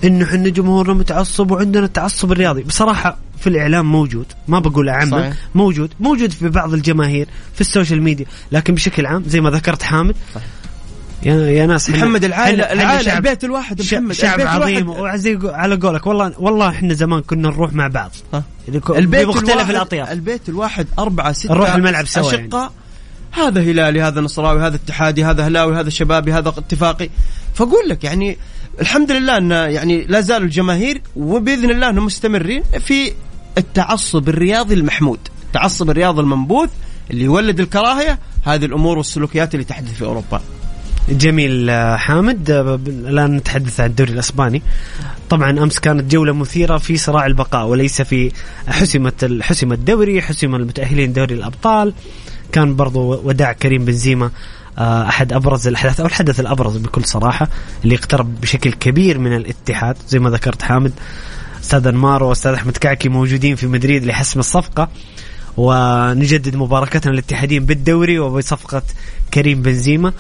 إنه إحنا جمهورنا متعصب وعندنا التعصب الرياضي. بصراحة في الإعلام موجود. ما بقول صحيح. موجود. موجود في بعض الجماهير في ال social media. لكن بشكل عام زي ما ذكرت حامد يا يا ناس محمد العائله العائلة شعب- البيت الواحد محمد شعب عظيم. وزي على قولك والله والله إحنا زمان كنا نروح مع بعض. ها. البيت بمختلف الواحد الأطياف. البيت الواحد أربعة ستة نروح الملعب سوا يعني. هذا هلالي هذا نصراوي هذا اتحادي هذا أهلاوي هذا شبابي هذا اتفاقي. فأقول لك يعني الحمد لله أن يعني لا زالوا الجماهير وبإذن الله أنهم مستمرين في التعصب الرياضي المحمود التعصب الرياضي المنبوذ اللي يولد الكراهية هذه الأمور والسلوكيات اللي تحدث في أوروبا. جميل آه، حامد. آه، الآن نتحدث عن الدوري الأسباني. طبعا أمس كانت جولة مثيرة في صراع البقاء وليس في حسمت حسم الدوري حسم المتأهلين دوري الأبطال. كان برضو وداع كريم بنزيما آه، أحد أبرز الأحداث أو الحدث الأبرز بكل صراحة اللي اقترب بشكل كبير من الاتحاد زي ما ذكرت حامد. أستاذ أنمار وأستاذ أحمد كعكي موجودين في مدريد لحسم الصفقة. ونجدد مباركتنا الاتحادين بالدوري وبصفقة كريم بنزيما.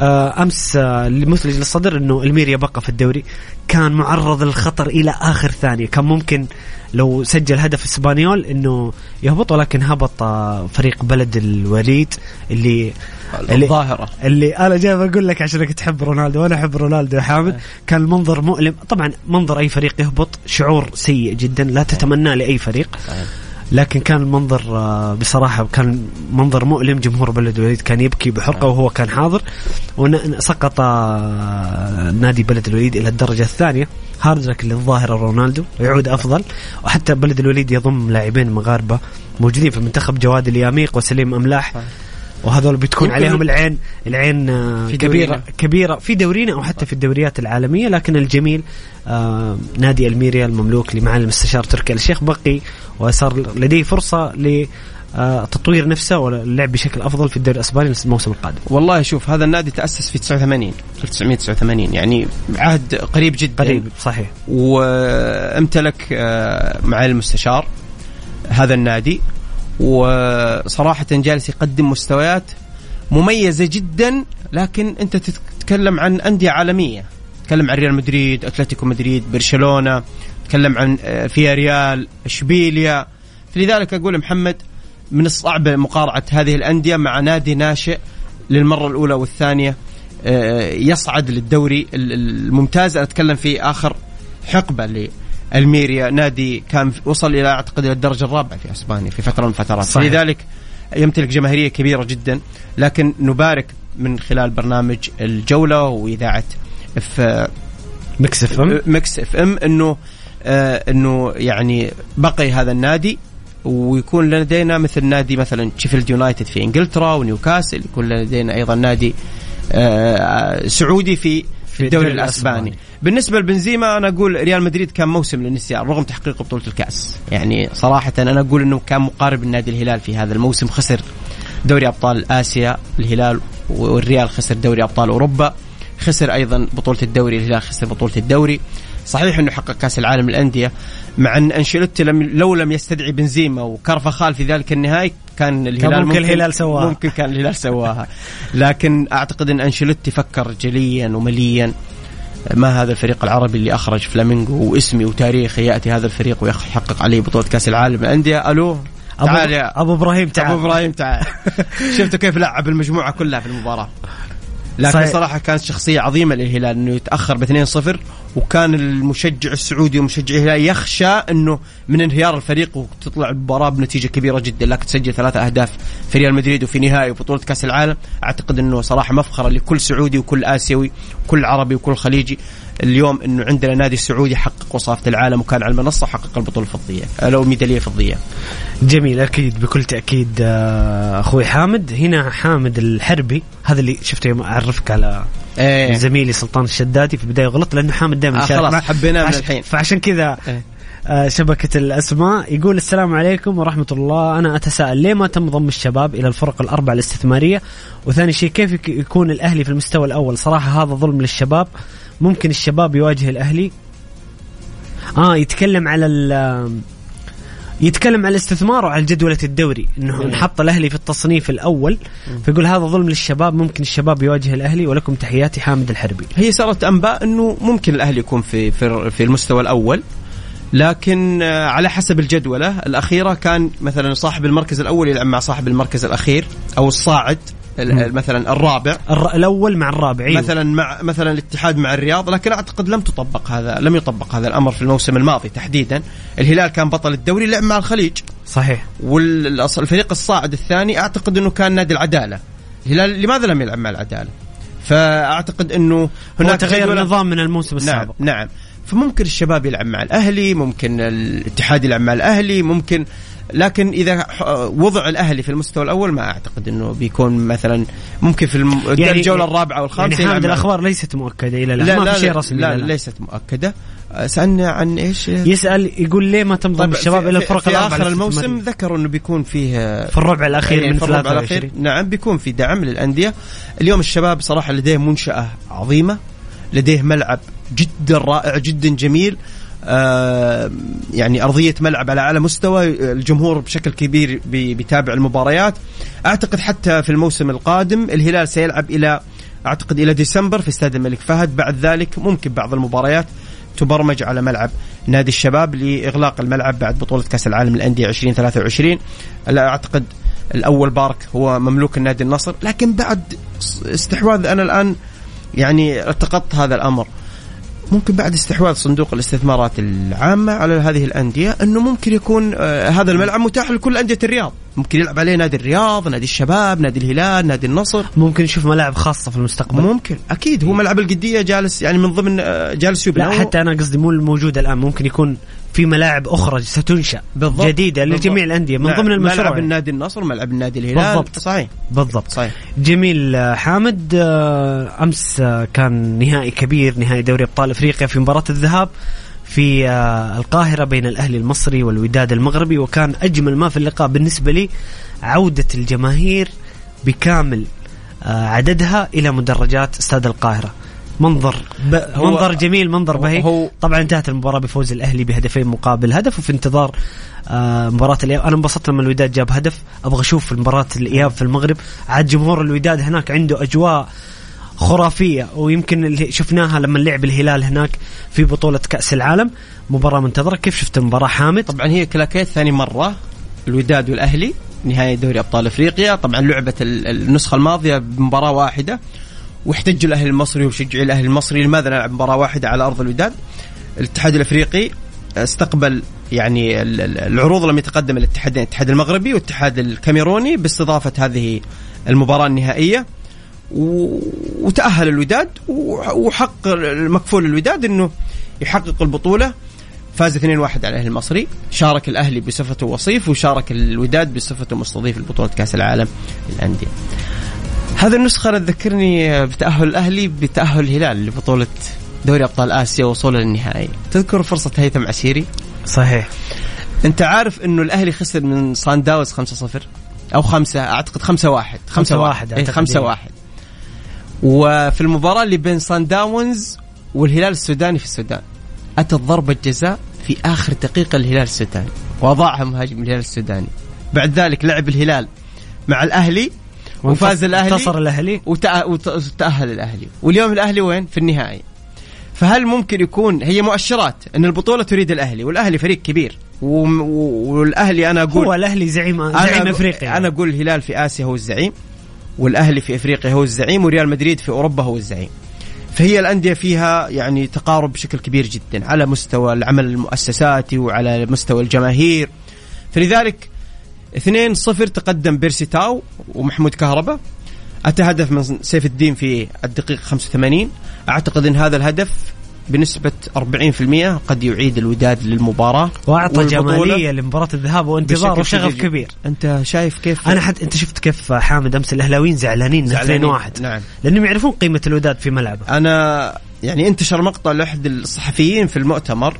أمس آه، المثلج للصدر إنه الميريا بقى في الدوري. كان معرض للخطر إلى آخر ثانية. كان ممكن لو سجل هدف إسبانيول إنه يهبط ولكن هبط آه، فريق بلد الوليد اللي اللي الظاهرة. اللي أنا جاي بقول لك عشانك تحب رونالدو وأنا أحب رونالدو يا حامد. كان المنظر مؤلم. طبعا منظر أي فريق يهبط شعور سيء جدا. لا تتمناه لأي فريق. لكن كان المنظر آه، بصراحة كان منظر مؤلم جمهور بلد الوليد كان يبكي بحرقة وهو كان حاضر. وسقط آه، نادي بلد الوليد إلى الدرجة الثانية. هارد للظاهرة رونالدو ويعود أفضل. وحتى بلد الوليد يضم لاعبين مغاربة موجودين في المنتخب جواد الياميق وسليم أملاح. وهذول بتكون عليهم العين العين آه، في كبيرة دورينا. كبيرة في دورينا أو حتى في الدوريات العالمية لكن الجميل آه، نادي الميريا المملوك لمعالي المستشار تركي. الشيخ بقي وصار لديه فرصة لتطوير نفسه واللعب بشكل أفضل في الدوري الأسباني الموسم القادم. والله شوف هذا النادي تأسس في 89 1989 يعني عهد قريب جدا. قريب صحيح. وامتلك آه، معالي المستشار هذا النادي. وصراحة جالس يقدم مستويات مميزة جدا لكن أنت تتكلم عن أندية عالمية. تتكلم عن ريال مدريد أتلتيكو مدريد برشلونة تتكلم عن آه، فيا ريال إشبيليا. فلذلك أقول محمد من الصعب مقارعة هذه الأندية مع نادي ناشئ للمرة الأولى والثانية. آه، يصعد للدوري ال- الممتاز. أتكلم في آخر حقبة للميريا نادي كان وصل إلى أعتقد إلى الدرجة الرابعة في أسبانيا في فترة من الفترات. صحيح. لذلك يمتلك جماهيرية كبيرة جدا. لكن نبارك من خلال برنامج الجولة وإذاعة في Mix FM. Mix FM إنه آه إنه يعني بقي هذا النادي. ويكون لدينا مثل نادي مثلا شيفيلد يونايتد في إنجلترا ونيوكاسل يكون لدينا أيضا نادي آه سعودي في في الدوري الدوري الأسباني. الأسباني. بالنسبة لبنزيما أنا أقول ريال مدريد كان موسم للنسيان رغم تحقيق بطولة الكأس. يعني صراحة أنا أقول إنه كان مقارب لنادي الهلال في هذا الموسم. خسر دوري أبطال آسيا الهلال والريال خسر دوري أبطال أوروبا. خسر أيضا بطولة الدوري الهلال خسر بطولة الدوري. صحيح إنه حقق كأس العالم للأندية. مع أن أنشيلوتي لم لو لم يستدعي بنزيما وكارفخال في ذلك النهائي كان الهلال ممكن الهلال سواها. ممكن كان الهلال سواها. لكن أعتقد إن أنشيلوتي فكر جليا ومليا. ما هذا الفريق العربي اللي أخرج فلامينغو واسمي وتاريخي يأتي هذا الفريق ويحقق عليه بطولة كأس العالم. للانديه ألو؟ تعال يا أبو, إبراهيم تعال. ابو إبراهيم تعال. شفتوا كيف لعب المجموعة كلها في المباراة؟ لكن صحيح. صراحة كانت شخصية عظيمة للهلال إنه يتأخر ب 2-0 وكان المشجع السعودي ومشجع الهلال يخشى إنه من انهيار الفريق وتطلع المباراه بنتيجة كبيرة جدا لكن تسجل ثلاثة أهداف في ريال مدريد وفي نهائي بطوله كأس العالم أعتقد إنه صراحة مفخرة لكل سعودي وكل آسيوي وكل عربي وكل خليجي اليوم إنه عندنا نادي سعودي حقق وصافة العالم وكان على المنصة وحقق البطولة الفضية. لو ميداليه فضية. جميل أكيد. بكل تأكيد آه، أخوي حامد. هنا حامد الحربي هذا اللي شفته يوم أعرفك على إيه. زميلي سلطان الشدادي في البداية غلط لأنه حامد دائما آه خلاص. حبيناه من الحين. فعشان كذا إيه. آه، شبكة الأسماء يقول السلام عليكم ورحمة الله. أنا أتساءل ليه ما تم ضم الشباب إلى الفرق الأربع الاستثمارية؟ وثاني شيء كيف يك- يكون الأهلي في المستوى الأول؟ صراحة هذا ظلم للشباب. ممكن الشباب يواجه الأهلي. آه يتكلم على ال يتكلم عن الاستثمار وعلى جدولة الدوري إنه نحط الأهلي في التصنيف الأول. فيقول هذا ظلم للشباب ممكن الشباب يواجه الأهلي. ولكم تحياتي حامد الحربي. هي صارت أنباء إنه ممكن الأهلي يكون في في, في المستوى الأول. لكن آه، على حسب الجدولة الأخيرة كان مثلا صاحب المركز الأول يلعب مع صاحب المركز الأخير أو الصاعد. ال- مثلا الرابع. الر- الأول مع الرابع أيوه. مثلا مع مثلا الاتحاد مع الرياض لكن أعتقد لم تطبق هذا لم يطبق هذا الأمر في الموسم الماضي تحديدا. الهلال كان بطل الدوري لعب مع الخليج. صحيح. والفريق الصاعد الثاني أعتقد إنه كان نادي العدالة. الهلال لماذا لم يلعب مع العدالة؟ فأعتقد إنه هناك تغير النظام من الموسم نعم السابق. نعم. فممكن الشباب يلعب مع الأهلي ممكن الاتحاد يلعب مع الأهلي ممكن لكن إذا وضع الأهلي في المستوى الأول ما أعتقد إنه بيكون مثلا ممكن في. يعني- الجولة الرابعة والخامسة يعني حامد الأخبار ليست مؤكدة إلى الآن لا ما لا في شيء لا, رسمي لا, إلى الآن. ليست مؤكدة أه، سالنا عن إيش يسأل يقول ليه ما تنضم الشباب إلى الفرق في الاربعه آخر الموسم؟ ذكروا إنه بيكون فيه في الربع الأخير إيه، من في الربع 23 الأخير. نعم بيكون في دعم للأندية اليوم الشباب صراحة لديه منشأة عظيمة لديه ملعب جدا رائع جدا جميل آه يعني أرضية ملعب على أعلى مستوى الجمهور بشكل كبير بي- بيتابع المباريات. أعتقد حتى في الموسم القادم الهلال سيلعب إلى أعتقد إلى ديسمبر في استاد الملك فهد. بعد ذلك ممكن بعض المباريات تبرمج على ملعب نادي الشباب لإغلاق الملعب بعد بطولة كأس العالم للأندية 2023 لا أعتقد الأول بارك هو مملوك النادي النصر لكن بعد استحواذ أنا الآن يعني التقطت هذا الأمر. ممكن بعد استحواذ صندوق الاستثمارات العامة على هذه الأندية أنه ممكن يكون آه هذا الملعب متاح لكل أندية الرياض. ممكن يلعب عليه نادي الرياض نادي الشباب نادي الهلال نادي النصر. ممكن نشوف ملاعب خاصة في المستقبل. ممكن أكيد. هو ملعب القدية جالس يعني من ضمن آه جالس يبنى. لا حتى أنا قصدي مو الموجود الآن. ممكن يكون في ملاعب أخرى ستنشأ بالضبط. جديدة بالضبط. لجميع الأندية من نعم، ضمن المشروع ملعب يعني. النادي النصر ملعب النادي الهلال بالضبط. صحيح بالضبط صحيح جميل آه، حامد آه، أمس آه، كان نهائي كبير نهائي دوري أبطال أفريقيا في مباراة الذهاب في القاهرة بين الأهلي المصري والوداد المغربي وكان أجمل ما في اللقاء بالنسبة لي عودة الجماهير بكامل عددها إلى مدرجات أستاد القاهرة منظر. ب... هو- منظر جميل منظر بهي هو- طبعا انتهت المباراة بفوز الأهلي بهدفين مقابل هدف وفي انتظار آه مباراة الإياب. أنا انبسطت لما الوداد جاب هدف. أبغى أشوف مباراة الإياب في المغرب. عاد جمهور الوداد هناك عنده أجواء خرافية ويمكن اللي شفناها لما لعب الهلال هناك في بطولة كأس العالم. مباراة منتظرة. كيف شفت المباراة حامد؟ طبعا هي كلاكيت ثاني مرة الوداد والأهلي نهاية دوري أبطال أفريقيا. طبعا لعبت ال- النسخة الماضية بمباراة واحدة واحتج الأهلي المصري وشجع الأهلي المصري لماذا نلعب مباراة واحدة على أرض الوداد؟ الاتحاد الأفريقي استقبل يعني ال- ال- العروض لم يتقدم الاتحادين الاتحاد المغربي والاتحاد الكاميروني باستضافة هذه المباراة النهائية. و- وتأهل الوداد وحق المكفول الوداد إنه يحقق البطولة. فاز 2-1 على الاهلي المصري. شارك الأهلي بصفته وصيف وشارك الوداد بصفته مستضيف لبطولة كأس العالم للأندية. هذه النسخة تذكرني بتأهل الأهلي بتأهل الهلال لبطولة دوري أبطال آسيا وصولا للنهائي. تذكر فرصة هيثم عسيري؟ صحيح. أنت عارف إنه الأهلي خسر من سان داونز 5-0 أو 5 أعتقد 5-1 5-1 5-1 إيه أعتقد 5-1 وفي المباراة اللي بين سان داونز والهلال السوداني في السودان اتت ضربة جزاء في آخر دقيقة الهلال السوداني. وأضاعها مهاجم الهلال السوداني. بعد ذلك لعب الهلال مع الأهلي وفاز الأهلي. انتصر الأهلي. وتأ- وت- وتأهل الأهلي. واليوم الأهلي وين؟ في النهائي. فهل ممكن يكون هي مؤشرات أن البطولة تريد الأهلي والأهلي فريق كبير. و- والأهلي أنا أقول هو الأهلي زعيم زعيم إفريقيا. أنا أقول الهلال في آسيا هو الزعيم والأهلي في أفريقيا هو الزعيم وريال مدريد في أوروبا هو الزعيم. فهي الأندية فيها يعني تقارب بشكل كبير جدا على مستوى العمل المؤسساتي وعلى مستوى الجماهير. فلذلك 2-0 تقدم بيرسي تاو ومحمود كهربا. أتى هدف من سيف الدين في الدقيقة 85 أعتقد أن هذا الهدف بنسبة 40% قد يعيد الوداد للمباراة وأعطى والبطولة. جمالية لمباراة الذهاب وانتظار وشغف كبير. كبير. أنت شايف كيف؟ أنا حتى أنت شفت كيف حامد أمس الأهلاويين زعلانين من 2 زعلانين. 1 نعم. لأنهم يعرفون قيمة الوداد في ملعبه. أنا يعني انتشر مقطع لأحد الصحفيين في المؤتمر.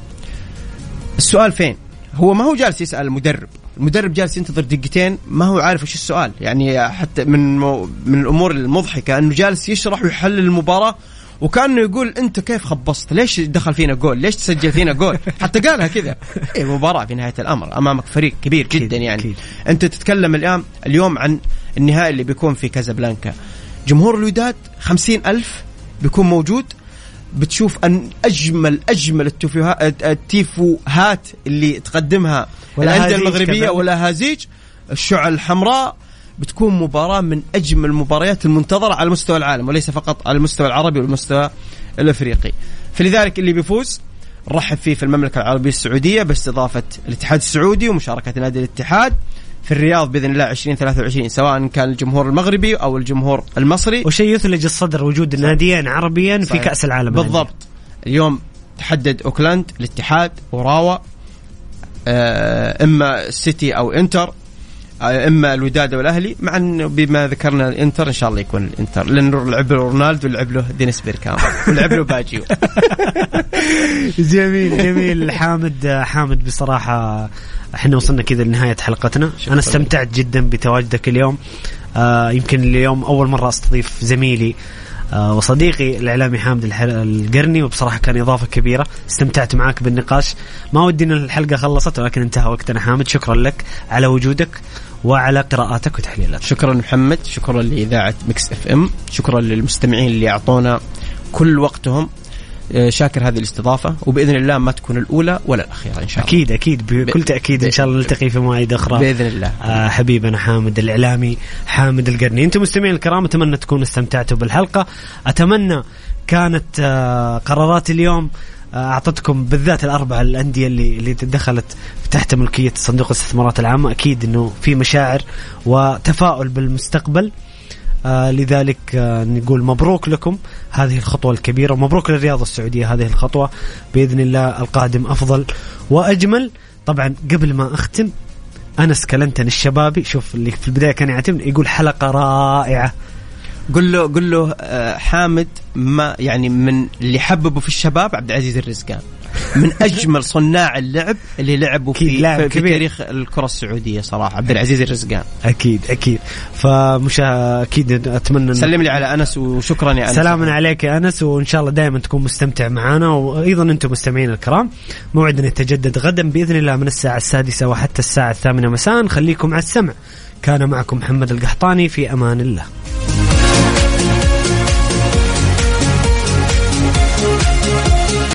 السؤال فين؟ هو ما هو جالس يسأل المدرب. المدرب جالس ينتظر دقيقتين ما هو عارف وش السؤال يعني حتى من مو من الأمور المضحكة إنه جالس يشرح ويحلل المباراة وكأنه يقول أنت كيف خبصت؟ ليش دخل فينا جول؟ ليش تسجل فينا جول؟ حتى قالها كذا إيه مباراة في نهاية الأمر أمامك فريق كبير جدا يعني أكيد. أنت تتكلم اليوم اليوم عن النهائي اللي بيكون في كازابلانكا جمهور الوداد خمسين ألف بيكون موجود بتشوف أجمل أجمل التفوهات التيفوهات اللي تقدمها ولا الأندية هازيج المغربية كذلك. ولا هازيج الشعل الحمراء بتكون مباراة من أجمل المباريات المنتظرة على مستوى العالم وليس فقط على المستوى العربي والمستوى الأفريقي فلذلك اللي بيفوز رحب فيه في المملكة العربية السعودية باستضافة الاتحاد السعودي ومشاركة نادي الاتحاد في الرياض بإذن الله 2023 سواء كان الجمهور المغربي أو الجمهور المصري. وشيء يثلج الصدر وجود ناديين عربيين في. كأس العالم بالضبط. اليوم تحدد أوكلاند الاتحاد أوراوا آه، إما السيتي أو إنتر. إما الوداد أو الاهلي مع انه بما ذكرنا الإنتر إن شاء الله يكون الإنتر. لأنه لعب له رونالدو ولعب له دينيس بيركام ولعب له باجيو. جميل جميل. حامد حامد بصراحة إحنا وصلنا كذا لنهاية حلقتنا. أنا استمتعت جدا بتواجدك اليوم. آه يمكن اليوم أول مرة أستضيف زميلي آه وصديقي الإعلامي حامد القرني وبصراحة كان إضافة كبيرة. استمتعت معك بالنقاش. ما ودي أن الحلقة خلصت ولكن انتهى وقتنا. حامد شكرا لك على وجودك. وعلى قراءاتك وتحليلاتك. شكرا محمد شكرا لإذاعة Mix FM شكرا للمستمعين اللي أعطونا كل وقتهم. آه، شاكر هذه الاستضافة وبإذن الله ما تكون الأولى ولا الأخيرة إن شاء الله. أكيد أكيد بكل تأكيد إن شاء الله نلتقي في مواعيد أخرى. بإذن الله. آه حبيبنا حامد الإعلامي حامد القرني. أنتم مستمعين الكرام أتمنى تكونوا استمتعتوا بالحلقة. أتمنى كانت آه قرارات اليوم أعطتكم بالذات الاربعه الأندية اللي اللي دخلت تحت ملكية صندوق الاستثمارات العامه أكيد إنه في مشاعر وتفاؤل بالمستقبل. آه لذلك آه نقول مبروك لكم. هذه الخطوة الكبيرة ومبروك للرياضة السعودية هذه الخطوة بإذن الله القادم أفضل وأجمل. طبعا قبل ما أختم أنس كلنتن الشبابي شوف اللي في البداية كان يعتمد يقول حلقة رائعة. قل له قل له آه، حامد ما يعني من اللي حببه في الشباب عبد العزيز الرزقان. من أجمل صناع اللعب اللي لعبوا في, لاعب في, في كبير. تاريخ الكرة السعودية صراحة عبد العزيز الرزقان. أكيد أكيد. فمش أكيد أتمنى إن- سلم لي على أنس وشكرا يا أنس. سلاما عليك يا أنس وإن شاء الله دائما تكون مستمتع معنا. وأيضا أنتم مستمعين الكرام موعدنا يتجدد غدا بإذن الله من الساعة السادسة وحتى الساعة الثامنة مساء. خليكم على السمع. كان معكم محمد القحطاني في أمان الله.